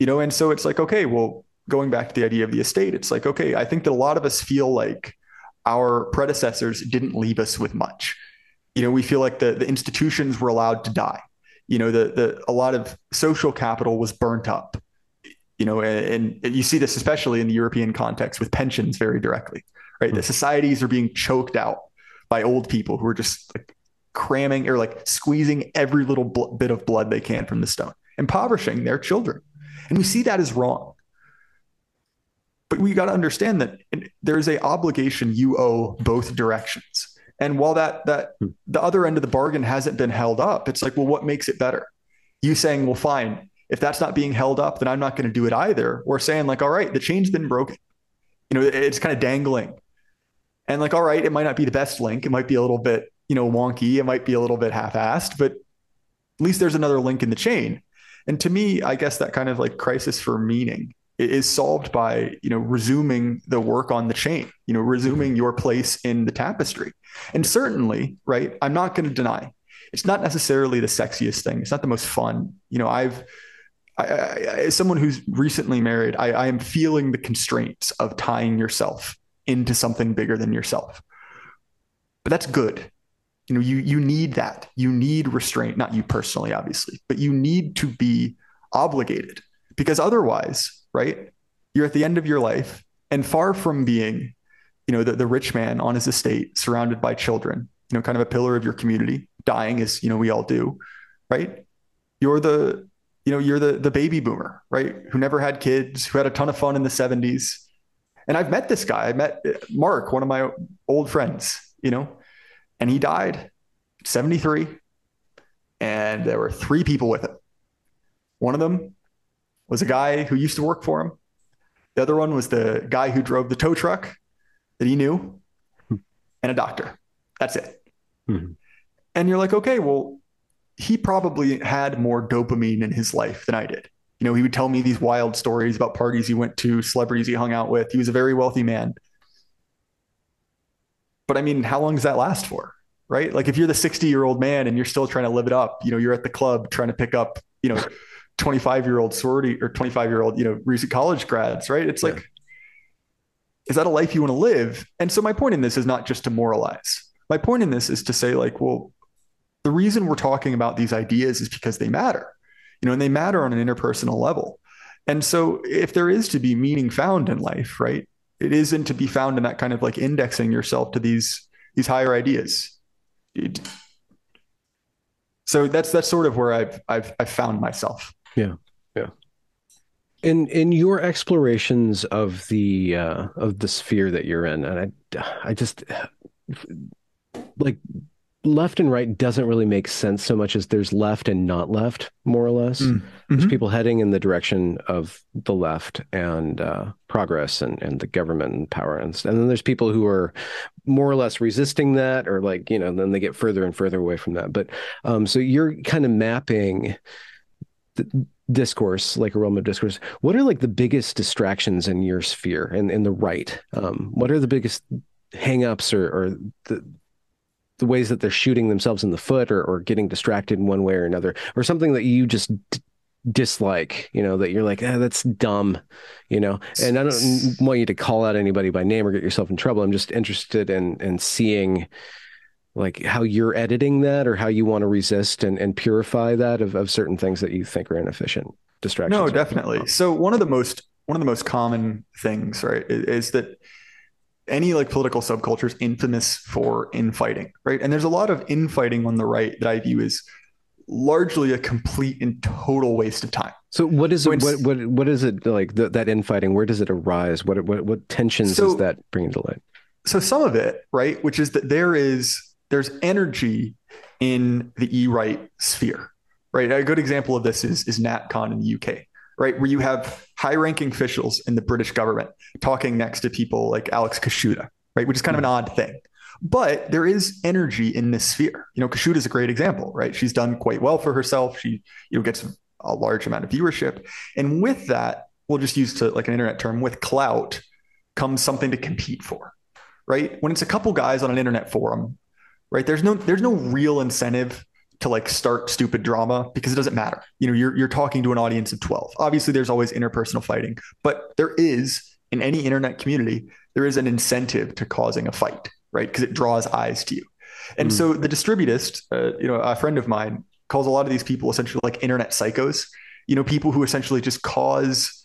[SPEAKER 1] You know, and so it's like, okay, well, going back to the idea of the estate, it's like, okay, I think that a lot of us feel like our predecessors didn't leave us with much. You know, we feel like the, the institutions were allowed to die. You know, the, the a lot of social capital was burnt up. You know, and, and you see this especially in the European context with pensions very directly, right? Mm-hmm. The societies are being choked out by old people who are just like cramming or like squeezing every little bl- bit of blood they can from the stone, impoverishing their children. And we see that as wrong. But we got to understand that there's a obligation you owe both directions. And while that that hmm. the other end of the bargain hasn't been held up, it's like, well, what makes it better? You saying, well, fine, if that's not being held up, then I'm not going to do it either. Or saying, like, all right, the chain's been broken. You know, it's kind of dangling. And like, all right, it might not be the best link. It might be a little bit, you know, wonky. It might be a little bit half-assed, but at least there's another link in the chain. And to me, I guess that kind of like crisis for meaning is solved by you know resuming the work on the chain you know resuming your place in the tapestry. And certainly right i'm not going to deny it's not necessarily the sexiest thing it's not the most fun. You know i've I, I, as someone who's recently married I, I am feeling the constraints of tying yourself into something bigger than yourself. But that's good you know you you need that you need restraint not you personally obviously but you need to be obligated because otherwise right? You're at the end of your life and far from being, you know, the, the rich man on his estate surrounded by children, you know, kind of a pillar of your community, dying as, you know, we all do, right? You're the, you know, you're the the baby boomer, right? Who never had kids, who had a ton of fun in the 70s. And I've met this guy. I met uh, Mark, one of my old friends, you know, and he died 73 and there were three people with him. One of them was a guy who used to work for him. The other one was the guy who drove the tow truck that he knew, and a doctor. That's it. Mm-hmm. And you're like, okay, well, he probably had more dopamine in his life than I did. You know, he would tell me these wild stories about parties he went to, celebrities he hung out with. He was a very wealthy man. But I mean, how long does that last for? Right? Like if you're the 60 year old man and you're still trying to live it up, you know, you're at the club trying to pick up, you know, 25 year old sorority or 25 year old, you know, recent college grads, right? It's yeah. like, is that a life you want to live? And so my point in this is not just to moralize. My point in this is to say, like, well, the reason we're talking about these ideas is because they matter, you know, and they matter on an interpersonal level. And so if there is to be meaning found in life, right, it isn't to be found in that kind of like indexing yourself to these these higher ideas. It, so that's that's sort of where I've I've I've found myself.
[SPEAKER 2] Yeah. Yeah. In in your explorations of the uh of the sphere that you're in, and I I just like left and right doesn't really make sense so much as there's left and not left, more or less. Mm. Mm-hmm. There's people heading in the direction of the left and uh, progress and, and the government and power. And, and then there's people who are more or less resisting that or like, you know, then they get further and further away from that. But um, so you're kind of mapping discourse, like a realm of discourse, what are like the biggest distractions in your sphere and in the right? Um, what are the biggest hangups or, or the the ways that they're shooting themselves in the foot or, or getting distracted in one way or another, or something that you just d- dislike, you know, that you're like, ah, that's dumb, you know. And I don't want you to call out anybody by name or get yourself in trouble. I'm just interested in in seeing like how you're editing that or how you want to resist and, and purify that of, of certain things that you think are inefficient distractions
[SPEAKER 1] no definitely so one of the most one of the most common things right is, is that any like political subculture is infamous for infighting right? And there's a lot of infighting on the right that i view as largely a complete and total waste of time.
[SPEAKER 2] So what is it what, what what is it like the, that infighting where does it arise? What what, what tensions so, does that bring to light?
[SPEAKER 1] So some of it right which is that there is there's energy in the e-right sphere, right? A good example of this is is NatCon in the UK, right, where you have high-ranking officials in the British government talking next to people like Alex Kaschuta, right, which is kind of an hmm. odd thing. But there is energy in this sphere. You know, Kashuda is a great example, right? She's done quite well for herself. She, you know, gets a large amount of viewership, and with that, we'll just use to like an internet term, with clout comes something to compete for, right? When it's a couple guys on an internet forum, right? There's no there's no real incentive to like start stupid drama because it doesn't matter. You know, you're you're talking to an audience of 12. Obviously there's always interpersonal fighting, but there is in any internet community, there is an incentive to causing a fight, right? Because it draws eyes to you. And mm. so the distributist, uh, you know, a friend of mine calls a lot of these people essentially like internet psychos, you know, people who essentially just cause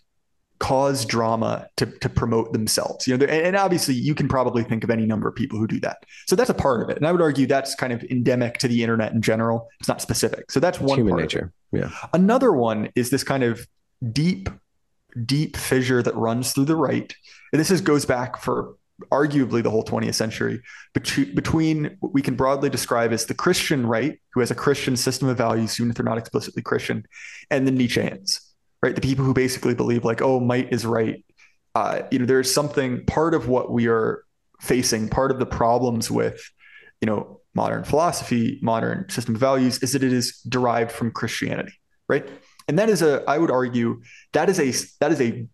[SPEAKER 1] cause drama to, to promote themselves. You know and obviously you can probably think of any number of people who do that. So that's a part of it. And i would argue that's kind of endemic to the internet in general. It's not specific. So that's one
[SPEAKER 2] human nature. yeah.
[SPEAKER 1] Another one is this kind of deep deep fissure that runs through the right. And this is goes back for arguably the whole 20th century between what we can broadly describe as the christian right who has a christian system of values even if they're not explicitly christian and the nietzscheans right? The people who basically believe like, oh, might is right. Uh, you know, there's something part of what we are facing, part of the problems with, you know, modern philosophy, modern system of values is that it is derived from Christianity, right? And that is a, I would argue, that is a that is a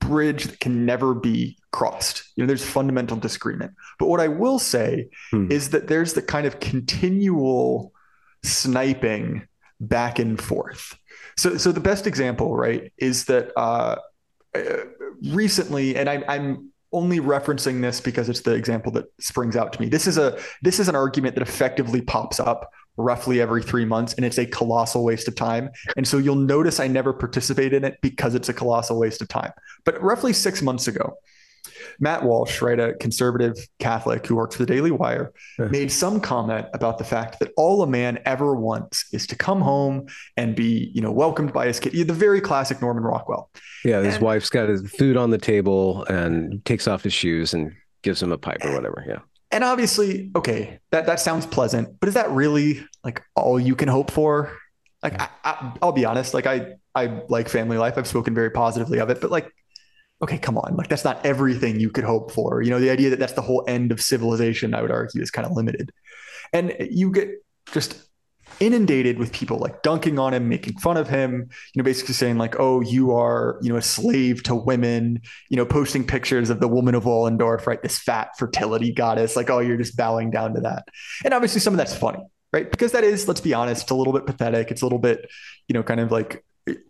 [SPEAKER 1] bridge that can never be crossed. You know, there's fundamental disagreement. But what I will say hmm. is that there's the kind of continual sniping back and forth so, so the best example, right, is that uh, uh, recently, and I, I'm only referencing this because it's the example that springs out to me. This is a this is an argument that effectively pops up roughly every three months, and it's a colossal waste of time. And so you'll notice I never participate in it because it's a colossal waste of time. But roughly six months ago, Matt Walsh, right, a conservative Catholic who works for the Daily Wire, made some comment about the fact that all a man ever wants is to come home and be, you know, welcomed by his kid. The very classic Norman Rockwell.
[SPEAKER 2] Yeah, his and, wife's got his food on the table and takes off his shoes and gives him a pipe or whatever. Yeah.
[SPEAKER 1] And obviously, okay, that that sounds pleasant, but is that really like all you can hope for? Like, I, I, I'll be honest, like I I like family life. I've spoken very positively of it, but like okay, come on, like that's not everything you could hope for. You know, the idea that that's the whole end of civilization, I would argue, is kind of limited. And you get just inundated with people like dunking on him, making fun of him, you know, basically saying like, "Oh, you are, you know, a slave to women," you know, posting pictures of the woman of Willendorf, right, this fat fertility goddess, like, "Oh, you're just bowing down to that." And obviously, some of that's funny, right, because that is, let's be honest, a little bit pathetic. It's a little bit, you know, kind of like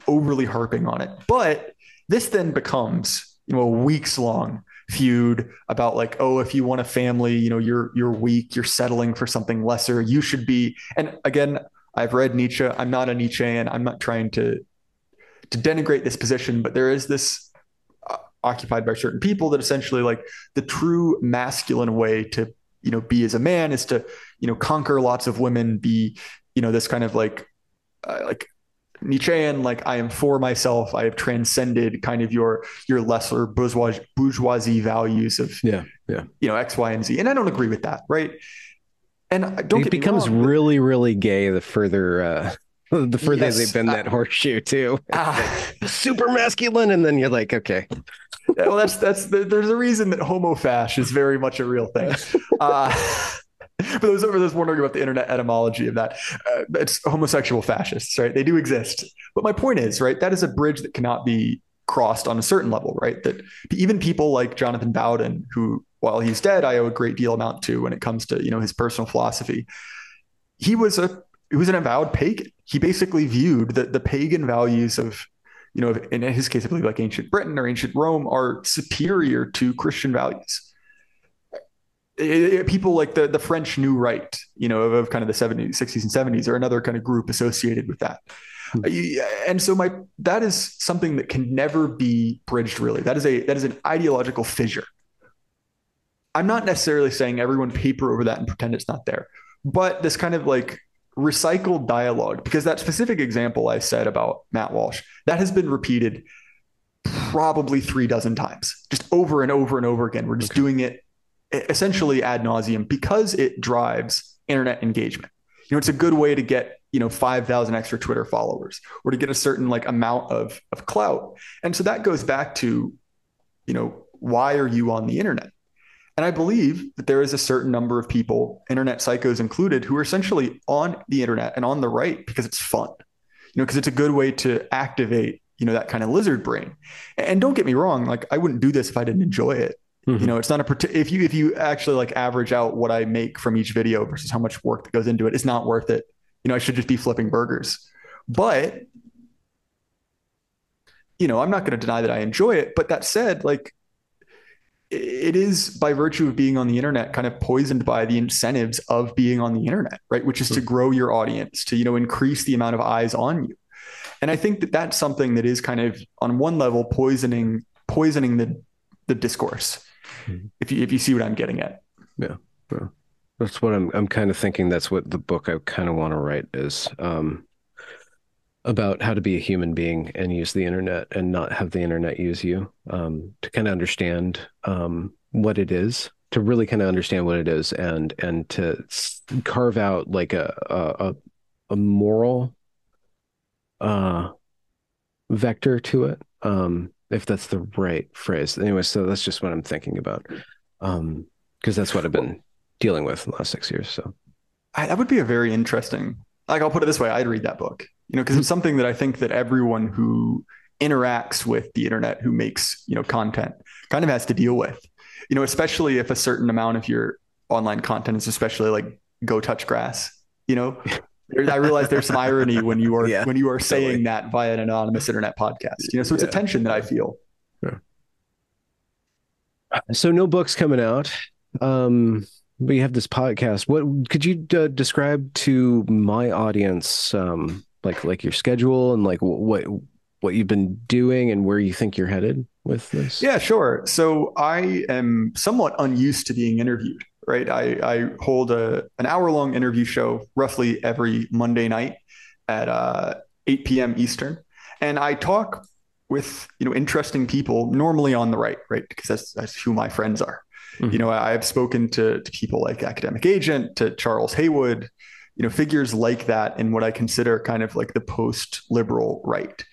[SPEAKER 1] overly harping on it, but this then becomes, you know, a weeks long feud about like, oh, if you want a family, you know, you're you're weak, you're settling for something lesser. You should be. And again, I've read Nietzsche. I'm not a Nietzschean. I'm not trying to to denigrate this position, but there is this uh, occupied by certain people that essentially like the true masculine way to you know be as a man is to you know conquer lots of women be you know this kind of like uh, like Nietzschean, like I am for myself. I have transcended kind of your your lesser bourgeois bourgeoisie values of
[SPEAKER 2] yeah, yeah,
[SPEAKER 1] you know X, Y, and Z. And I don't agree with that, right? And don't
[SPEAKER 2] it becomes
[SPEAKER 1] wrong,
[SPEAKER 2] really, really gay the further uh the further yes, they bend uh, that horseshoe too. Uh, super masculine, and then you're like, okay.
[SPEAKER 1] well, that's that's there's a reason that homo fash is very much a real thing. Uh, for those for those wondering about the internet etymology of that, uh, it's homosexual fascists, right? They do exist. But my point is, right, that is a bridge that cannot be crossed on a certain level, right? That even people like Jonathan Bowden, who while he's dead, I owe a great deal amount to when it comes to you know his personal philosophy. He was a he was an avowed pagan. He basically viewed that the pagan values of you know, in his case, I believe like ancient Britain or ancient Rome are superior to Christian values it, it, people like the the French New Right, you know, of, of, kind of the 70s, 60s, and 70s, are another kind of group associated with that. Hmm. And so my that is something that can never be bridged. Really, that is a that is an ideological fissure. I'm not necessarily saying everyone paper over that and pretend it's not there, but this kind of like recycled dialogue, because that specific example I said about Matt Walsh, that has been repeated probably three dozen times, just over and over and over again. We're just okay. doing it essentially ad nauseum because it drives internet engagement. You know, it's a good way to get you know 5000 extra twitter followers or to get a certain like amount of of clout. And so that goes back to you know why are you on the internet? And i believe that there is a certain number of people internet psychos included who are essentially on the internet and on the right because it's fun you know because it's a good way to activate you know that kind of lizard brain. And don't get me wrong like i wouldn't do this if i didn't enjoy it Mm-hmm. You know, it's not a if you if you actually like average out what I make from each video versus how much work that goes into it, it's not worth it you know, I should just be flipping burgers. But, you know, I'm not going to deny that I enjoy it. But that said, like, it is by virtue of being on the internet kind of poisoned by the incentives of being on the internet right which is to hmm. grow your audience to you know increase the amount of eyes on you and i think that that's something that is kind of on one level poisoning poisoning the the discourse if you if you see what i'm getting at
[SPEAKER 2] yeah, yeah. That's what I'm. I'm kind of thinking. That's what the book I kind of want to write is um, about how to be a human being and use the internet and not have the internet use you. Um, to kind of understand um, what it is, to really kind of understand what it is, and and to carve out like a a a moral uh, vector to it. Um, if that's the right phrase. Anyway, so that's just what I'm thinking about. Um, because that's what I've been dealing with in the last six years. So
[SPEAKER 1] I, that would be a very interesting. Like I'll put it this way: I'd read that book. You know, because it's something that I think that everyone who interacts with the internet, who makes you know content, kind of has to deal with. You know, especially if a certain amount of your online content is especially like go touch grass. You know, I realize there's some irony when you are yeah, when you are saying totally. that via an anonymous internet podcast. You know, so it's yeah. a tension that I feel.
[SPEAKER 2] Yeah. So no books coming out. Um, but you have this podcast. What could you uh, describe to my audience, um, like like your schedule and like what what you've been doing and where you think you're headed with this?
[SPEAKER 1] Yeah, sure. So I am somewhat unused to being interviewed. Right, I, I hold a an hour long interview show roughly every Monday night at uh, 8 p.m. Eastern, and I talk with you know interesting people normally on the right, right, because that's that's who my friends are. Mm-hmm. You know, I've spoken to, to people like Academic Agent, to Charles Haywood, you know, figures like that in what I consider kind of like the post liberal right.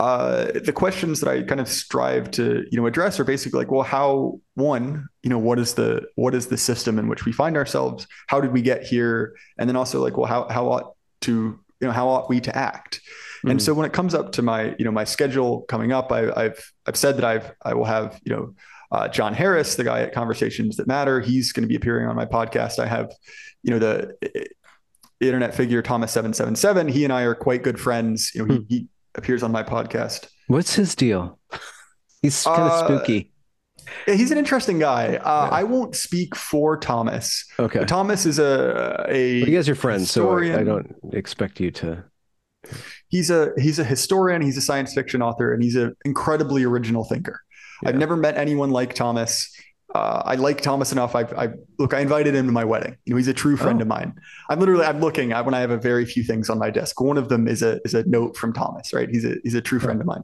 [SPEAKER 1] Uh, the questions that I kind of strive to, you know, address are basically like, well, how one, you know, what is the what is the system in which we find ourselves? How did we get here? And then also like, well, how how ought to, you know, how ought we to act? Mm-hmm. And so when it comes up to my, you know, my schedule coming up, I, have I've said that I've I will have, you know, uh, Jon Harris, the guy at Conversations That Matter, he's going to be appearing on my podcast. I have, you know, the internet figure Thomas seven seven seven. He and I are quite good friends. You know, he, hmm. he appears on my podcast.
[SPEAKER 2] What's his deal? He's kind of uh, spooky.
[SPEAKER 1] Yeah, he's an interesting guy. Uh, yeah. I won't speak for Thomas.
[SPEAKER 2] Okay.
[SPEAKER 1] Thomas is a a.
[SPEAKER 2] But you guys are friends, historian. so I don't expect you to.
[SPEAKER 1] He's a he's a historian. He's a science fiction author, and he's an incredibly original thinker. Yeah. I've never met anyone like Thomas. Uh, I like Thomas enough. I've, I look. I invited him to my wedding. You know, he's a true friend oh. of mine. I'm literally. I'm looking at when I have a very few things on my desk. One of them is a is a note from Thomas. Right. He's a he's a true friend of mine.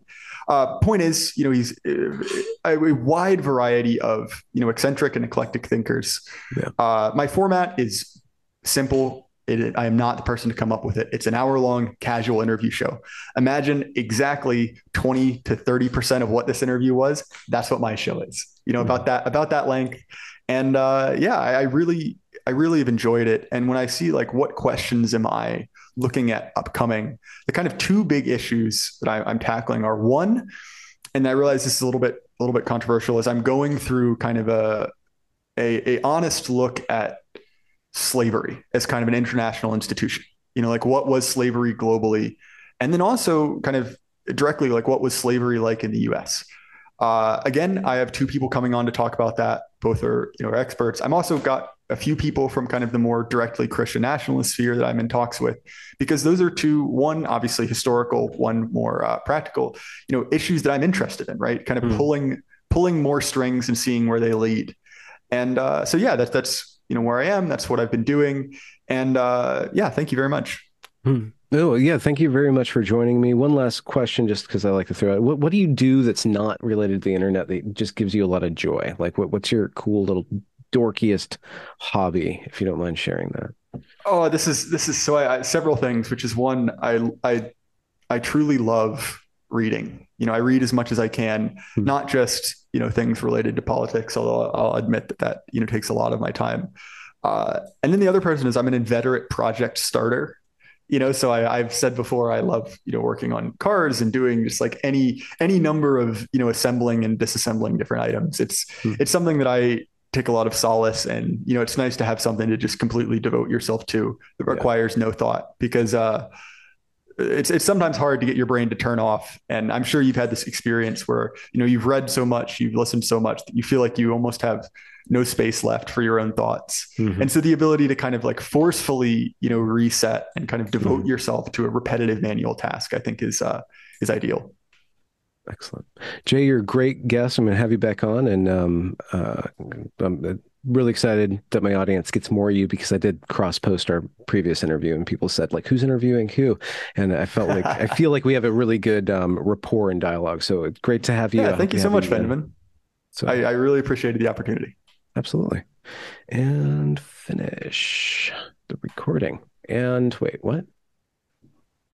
[SPEAKER 1] Uh, point is, you know, he's uh, a, a, wide variety of you know eccentric and eclectic thinkers. Yeah. Uh, my format is simple, it, I am not the person to come up with it. It's an hour long casual interview show. Imagine exactly 20 to 30% of what this interview was. That's what my show is, you know, about that, about that length. And uh, yeah, I, I really, I really have enjoyed it. And when I see like what questions am I looking at upcoming, the kind of two big issues that I, I'm tackling are one, and I realize this is a little bit, a little bit controversial, is I'm going through kind of a, a, a honest look at slavery as kind of an international institution. You know, like what was slavery globally? And then also kind of directly like what was slavery like in the US? Uh, again, I have two people coming on to talk about that. Both are, you know, experts. I'm also got a few people from kind of the more directly Christian nationalist sphere that I'm in talks with, because those are two, one obviously historical, one more uh, practical, you know, issues that I'm interested in, right? Kind of mm. pulling pulling more strings and seeing where they lead. And uh, so, yeah, that's that's you know where I am. That's what I've been doing. And uh, yeah, thank you very much.
[SPEAKER 2] Hmm. Oh yeah, thank you very much for joining me. One last question, just because I like to throw out. What what do you do that's not related to the internet that just gives you a lot of joy? Like what what's your cool little dorkiest hobby, if you don't mind sharing that?
[SPEAKER 1] Oh, this is this is so I, I, several things, which is one I I I truly love reading. You know, I read as much as I can, hmm. not just you know things related to politics, although I'll admit that that you know takes a lot of my time. Uh, and then the other person is I'm an inveterate project starter. You know, so I, I've said before I love you know working on cars and doing just like any any number of you know assembling and disassembling different items. It's hmm. it's something that I take a lot of solace and you know it's nice to have something to just completely devote yourself to that requires yeah. no thought because uh it's it's sometimes hard to get your brain to turn off and i'm sure you've had this experience where you know you've read so much you've listened so much that you feel like you almost have no space left for your own thoughts mm-hmm. and so the ability to kind of like forcefully you know reset and kind of devote mm-hmm. yourself to a repetitive manual task i think is uh is ideal
[SPEAKER 2] Excellent. Jay, you're a great guest. I'm going to have you back on. And um, uh, I'm uh, really excited that my audience gets more of you because I did cross post our previous interview and people said, like, who's interviewing who? And I felt like, I feel like we have a really good um, rapport and dialogue. So it's great to have you.
[SPEAKER 1] Yeah, thank you so much, Benjamin. So I, I really appreciated the opportunity.
[SPEAKER 2] Absolutely. And finish the recording. And wait, what?